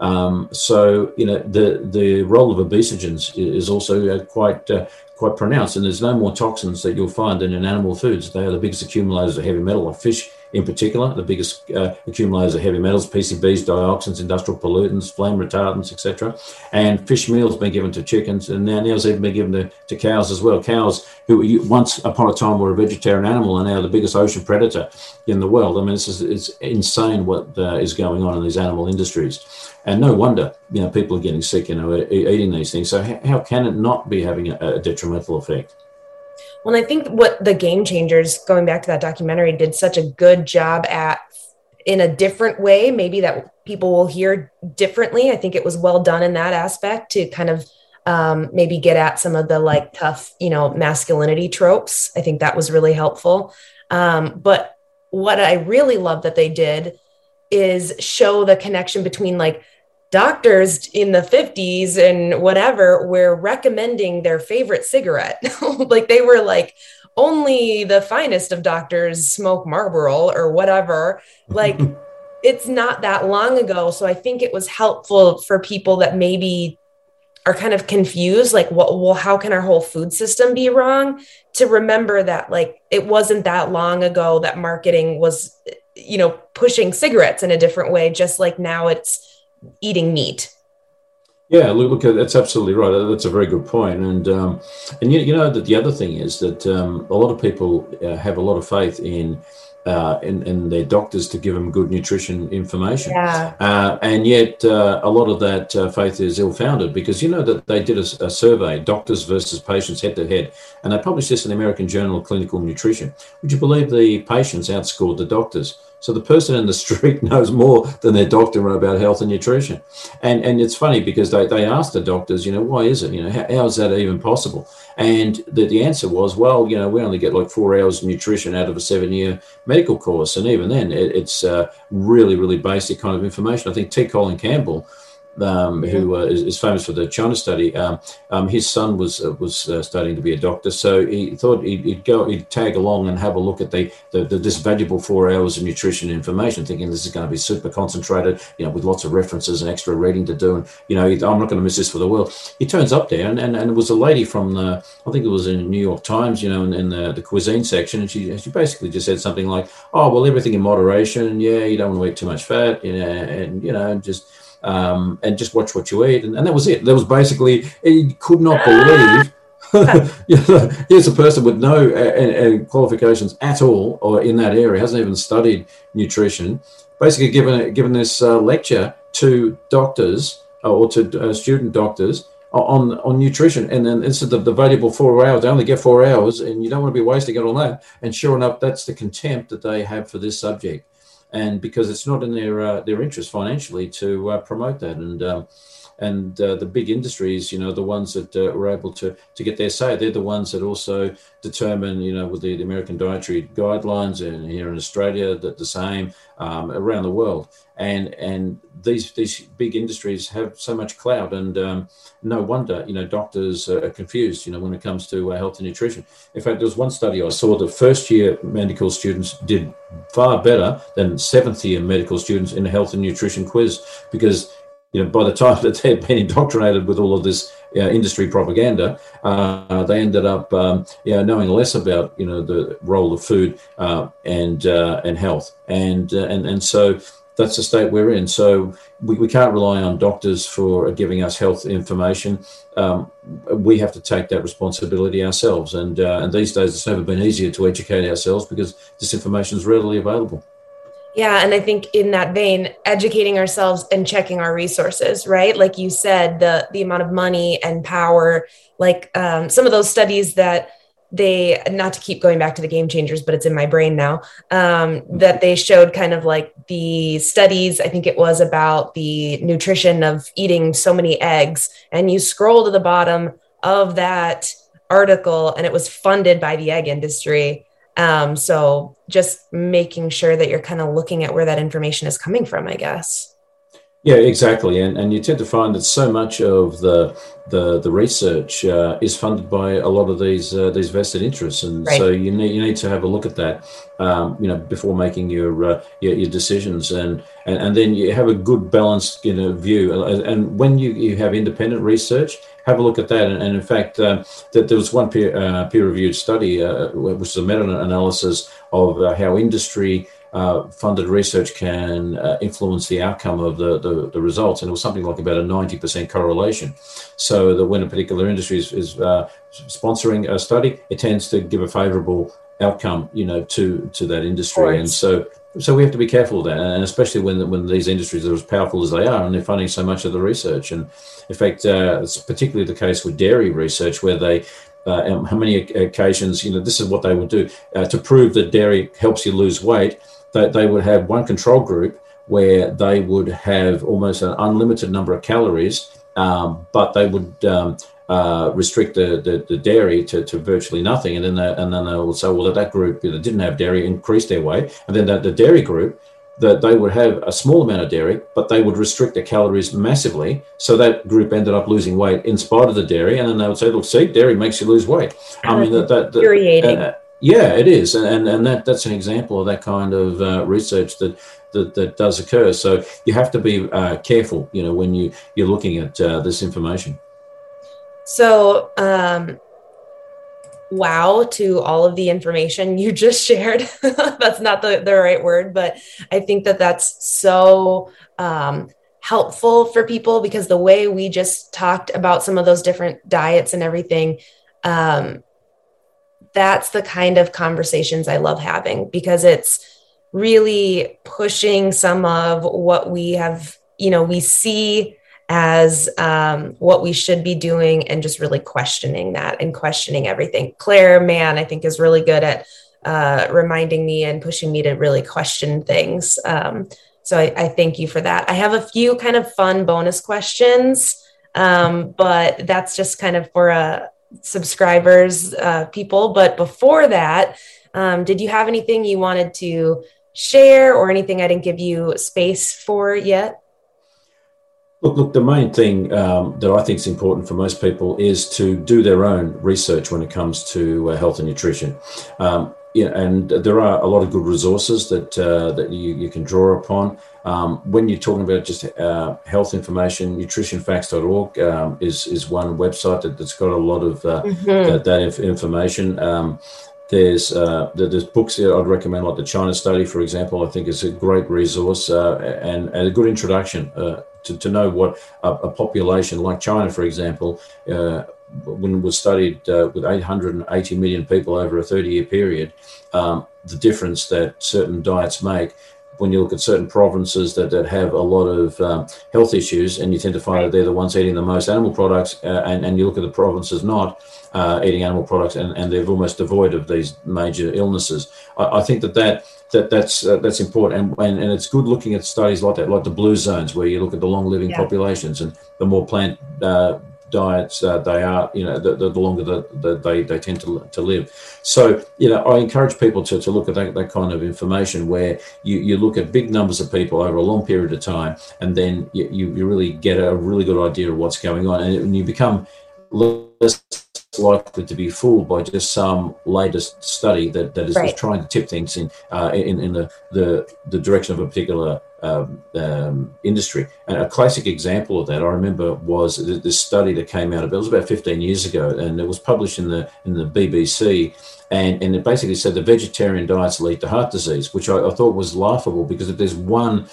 Um, so you know the the role of obesogens is also uh, quite uh, quite pronounced, and there's no more toxins that you'll find than in animal foods. They are the biggest accumulators of heavy metal. Like fish in particular, the biggest uh, accumulators of heavy metals, PCBs, dioxins, industrial pollutants, flame retardants, etc. And fish meal's been given to chickens, and now now's even been given to, to cows as well. Cows who once upon a time were a vegetarian animal are now the biggest ocean predator in the world. I mean, this is it's insane what uh, is going on in these animal industries, and no wonder you know people are getting sick, you know, eating these things. So how, how can it not be having a, a detrimental effect? Well, I think what the game changers, going back to that documentary, did such a good job at in a different way, maybe that people will hear differently. I think it was well done in that aspect to kind of um, maybe get at some of the like tough, you know, masculinity tropes. I think that was really helpful. Um, but what I really love that they did is show the connection between like doctors in the 50s and whatever were recommending their favorite cigarette. (laughs) like they were like, only the finest of doctors smoke Marlboro or whatever. Like (laughs) it's not that long ago. So I think it was helpful for people that maybe are kind of confused like what well how can our whole food system be wrong to remember that like it wasn't that long ago that marketing was you know pushing cigarettes in a different way just like now it's eating meat. Yeah, look, look, that's absolutely right. That's a very good point. And um, and you, you know that the other thing is that um, a lot of people uh, have a lot of faith in, uh, in, in their doctors to give them good nutrition information. Yeah. Uh, and yet uh, a lot of that uh, faith is ill-founded because you know that they did a, a, survey, doctors versus patients head to head, and they published this in the American Journal of Clinical Nutrition. Would you believe the patients outscored the doctors? So the person in the (laughs) street knows more than their doctor about health and nutrition. And and it's funny because they, they asked the doctors, you know, why is it? You know, how, how is that even possible? And the, the answer was, well, you know, we only get like four hours of nutrition out of a seven year medical course. And even then, it, it's uh, really, really basic kind of information. I think T. Colin Campbell um, who uh, is, is, famous for the China study, um, um, his son was uh, was uh, studying to be a doctor. So he thought he'd, he'd, go, he'd tag along and have a look at the, the, the, this valuable four hours of nutrition information, thinking this is going to be super concentrated, you know, with lots of references and extra reading to do. And you know, I'm not going to miss this for the world. He turns up there, and, and, and it was a lady from the, I think it was in the New York Times, you know, in, in the, the cuisine section, and she she basically just said something like, "Oh, well, everything in moderation. Yeah, you don't want to eat too much fat, you know, and you know, just." Um, and just watch what you eat. And, and that was it. That was basically, he could not believe. (laughs) here's a person with no uh, uh, qualifications at all or in that area, hasn't even studied nutrition, basically given, given this uh, lecture to doctors uh, or to uh, student doctors on on nutrition and then instead of the valuable four hours they only get four hours and you don't want to be wasting it on that and sure enough that's the contempt that they have for this subject and because it's not in their uh, their interest financially to uh, promote that. And um, and uh, the big industries you know the ones that uh, are able to to get their say they're the ones that also determine you know with the, the american dietary guidelines and here in australia that the same um, around the world. And and these these big industries have so much clout and um, no wonder you know doctors are confused you know when it comes to uh, health and nutrition. In fact there was one study i saw that first year medical students did far better than seventh year medical students in a health and nutrition quiz because you know by the time (laughs) that they've been indoctrinated with all of this uh, industry propaganda, uh, they ended up um, you know, knowing less about you know the role of food uh, and uh, and health, and uh, and and so that's the state we're in. So we, we can't rely on doctors for giving us health information. Um, we have to take that responsibility ourselves. And, uh, and these days, it's never been easier to educate ourselves because this information is readily available. Yeah. And I think in that vein, educating ourselves and checking our resources, right? Like you said, the, the amount of money and power, like um, some of those studies that they not to keep going back to the game changers but it's in my brain now um, that they showed kind of like the studies i think it was about the nutrition of eating so many eggs and you scroll to the bottom of that article and it was funded by the egg industry um, so just making sure that you're kind of looking at where that information is coming from i guess. Yeah, exactly, and and you tend to find that so much of the the the research uh, is funded by a lot of these uh, these vested interests, and right. so you need you need to have a look at that, um, you know, before making your, uh, your, your decisions, and, and and then you have a good balanced you know view, and when you you have independent research, have a look at that, and, and in fact, uh, that there was one peer uh, peer reviewed study, uh, which is a meta analysis of how industry uh, funded research can uh, influence the outcome of the, the, the, results. And it was something like about a 90% correlation. So that when a particular industry is, is uh, sponsoring a study, it tends to give a favorable outcome, you know, to, to that industry. Right. And so, so we have to be careful there. And especially when, when these industries are as powerful as they are and they're funding so much of the research. And in fact, uh, it's particularly the case with dairy research where they, uh, how many occasions, you know, this is what they would do uh, to prove that dairy helps you lose weight that they would have one control group where they would have almost an unlimited number of calories, um, but they would um, uh, restrict the, the, the, dairy to, to virtually nothing. And then they, and then they would say, well, that, that group that didn't have dairy increased their weight. And then that the dairy group, that they would have a small amount of dairy, but they would restrict the calories massively. So that group ended up losing weight in spite of the dairy. And then they would say, look, see, dairy makes you lose weight. I mean, that, that, that uh, yeah, it is, and and that that's an example of that kind of uh, research that, that that does occur. So you have to be uh, careful, you know, when you you're looking at uh, this information. So, um, wow to all of the information you just (laughs) shared. that's not the the right word, but I think that that's so. Um, helpful for people because the way we just talked about some of those different diets and everything um, that's the kind of conversations I love having because it's really pushing some of what we have, you know, we see as um, what we should be doing and just really questioning that and questioning everything. Clare Mann, I think, is really good at uh, reminding me and pushing me to really question things. Um, so I, I, thank you for that. I have a few kind of fun bonus questions, um, but that's just kind of for uh, subscribers, uh, people. But before that, um, did you have anything you wanted to share or anything I didn't give you space for yet? Look, look. The main thing um, that I think is important for most people is to do their own research when it comes to uh, health and nutrition. Um, yeah, and there are a lot of good resources that uh, that you, you can draw upon. Um, when you're talking about just uh, health information, nutritionfacts.org um, is is one website that, has got a lot of uh, mm-hmm. that, that information. Um, there's uh, there's books that I'd recommend, like the China Study, for example. I think is a great resource uh, and, and, a good introduction uh, to, to know what a, a, population like China, for example, uh, when was studied uh, with 880 million people over a 30 year period, um, the difference that certain diets make when you look at certain provinces that, that have a lot of um, health issues, and you tend to find that they're the ones eating the most animal products, uh, and, and you look at the provinces not uh, eating animal products, and, and they're almost devoid of these major illnesses. I, I think that, that that that's uh, that's important, and, and and it's good looking at studies like that, like the blue zones, where you look at the long living yeah. populations, and the more plant uh, diets uh, they are, you know, the, the, the longer that the, they, they tend to, to live. So, you know, I encourage people to, to look at that, that kind of information where you, you look at big numbers of people over a long period of time, and then you, you really get a really good idea of what's going on, and you become less likely to be fooled by just some latest study that, that is right. trying to tip things in, uh, in, in the, the, the direction of a particular um, um, industry. And a classic example of that I remember was this study that came out. Of it was about 15 years ago, and it was published in the in the BBC. And, and it basically said the vegetarian diets lead to heart disease, which I, I thought was laughable because if there's one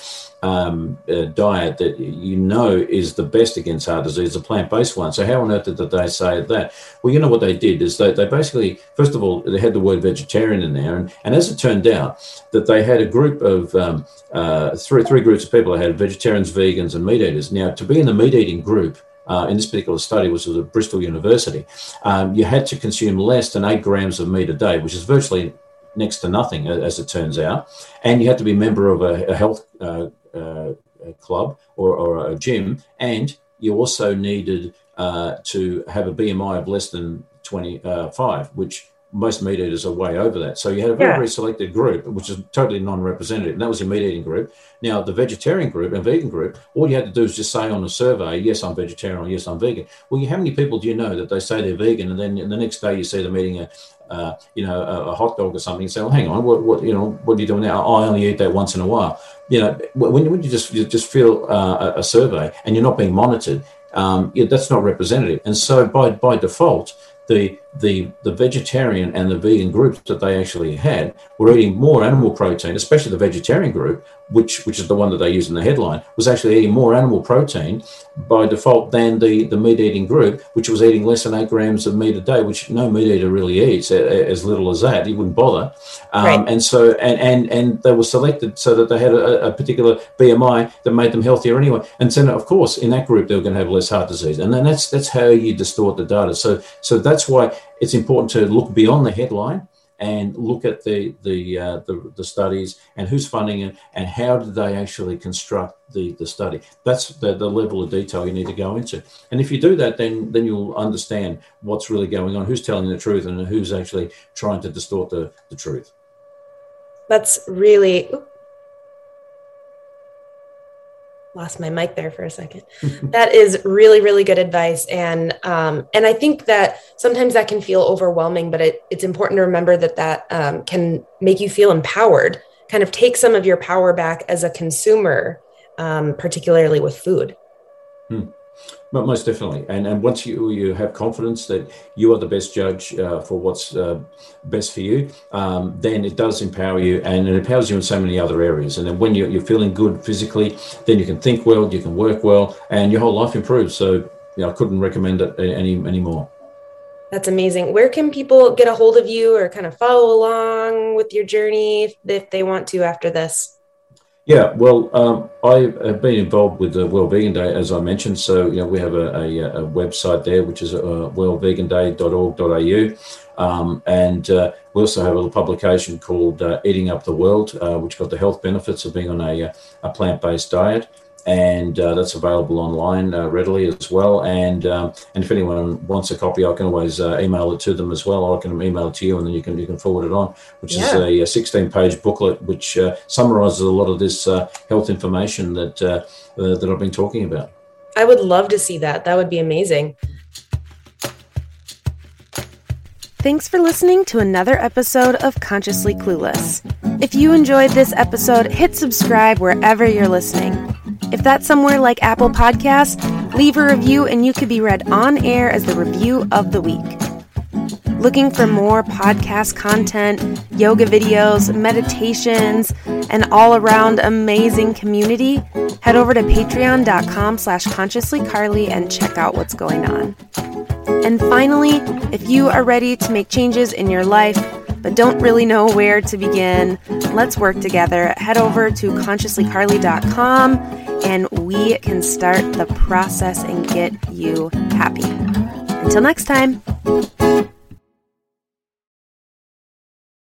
um, uh, diet that you know is the best against heart disease, a plant-based one. So how on earth did they say that? Well, you know what they did is they, they basically, first of all, they had the word vegetarian in there, and, and as it turned out, that they had a group of um, uh, three three groups of people. They had vegetarians, vegans, and meat eaters. Now, to be in the meat eating group. Uh, in this particular study, which was at Bristol University, um, you had to consume less than eight grams of meat a day, which is virtually next to nothing, as it turns out. And you had to be a member of a, a health uh, uh, club or, or, a gym, and you also needed uh, to have a BMI of less than 25, which most meat eaters are way over that. So you had a very, yeah. very selected group, which is totally non-representative. And that was your meat eating group. Now, the vegetarian group and vegan group, all you had to do is just say on a survey, yes, I'm vegetarian or yes, I'm vegan. Well, how many people do you know that they say they're vegan and then the next day you see them eating a, uh, you know, a, a, hot dog or something and say, well, hang on, what, what, you know, what are you doing now? I only eat that once in a while. You know, when, when you just, you just feel uh, a, survey and you're not being monitored, um, that's not representative. And so by, by default, the the the vegetarian and the vegan groups that they actually had were eating more animal protein, especially the vegetarian group, which which is the one that they use in the headline, was actually eating more animal protein by default than the the meat eating group, which was eating less than eight grams of meat a day, which no meat eater really eats as little as that. He wouldn't bother, um, right. and so and and and they were selected so that they had a, a, particular BMI that made them healthier anyway. And so of course in that group they were going to have less heart disease, and then that's that's how you distort the data. So so that's why it's important to look beyond the headline and look at the the, uh, the, the studies and who's funding it and how did they actually construct the the study. That's the, the level of detail you need to go into. And if you do that, then then you'll understand what's really going on, who's telling the truth, and who's actually trying to distort the, the truth. That's really lost my mic there for a second. (laughs) that is really, really good advice. And, um, and I think that sometimes that can feel overwhelming, but it, it's important to remember that that um, can make you feel empowered, kind of take some of your power back as a consumer, um, particularly with food. Hmm. Most definitely, and and once you you have confidence that you are the best judge uh, for what's uh, best for you, um, then it does empower you, and it empowers you in so many other areas. And then when you're, you're feeling good physically, then you can think well, you can work well, and your whole life improves. So, you know, I couldn't recommend it any any more. That's amazing. Where can people get a hold of you or kind of follow along with your journey if they want to after this? Yeah, well, um, I have been involved with the World Vegan Day, as I mentioned. So, you know, we have a, a, a website there, which is uh, worldveganday.org.au. Um, and uh, we also have a little publication called uh, Eating Up the World, uh, which got the health benefits of being on a, a plant based diet and uh, that's available online uh, readily as well. And um, and if anyone wants a copy, I can always uh, email it to them as well. I can email it to you, and then you can you can forward it on. Which yeah. is a, 16 page booklet which uh, summarises a lot of this uh, health information that uh, that I've been talking about. I would love to see that. That would be amazing. Thanks for listening to another episode of Consciously Clueless. If you enjoyed this episode, hit subscribe wherever you're listening. If that's somewhere like Apple Podcasts, leave a review and you could be read on air as the review of the week. Looking for more podcast content, yoga videos, meditations, and all around amazing community? Head over to patreon.com slash consciouslycarly and check out what's going on. And finally, if you are ready to make changes in your life, but don't really know where to begin, let's work together. Head over to consciouslycarly.com and we can start the process and get you happy. Until next time.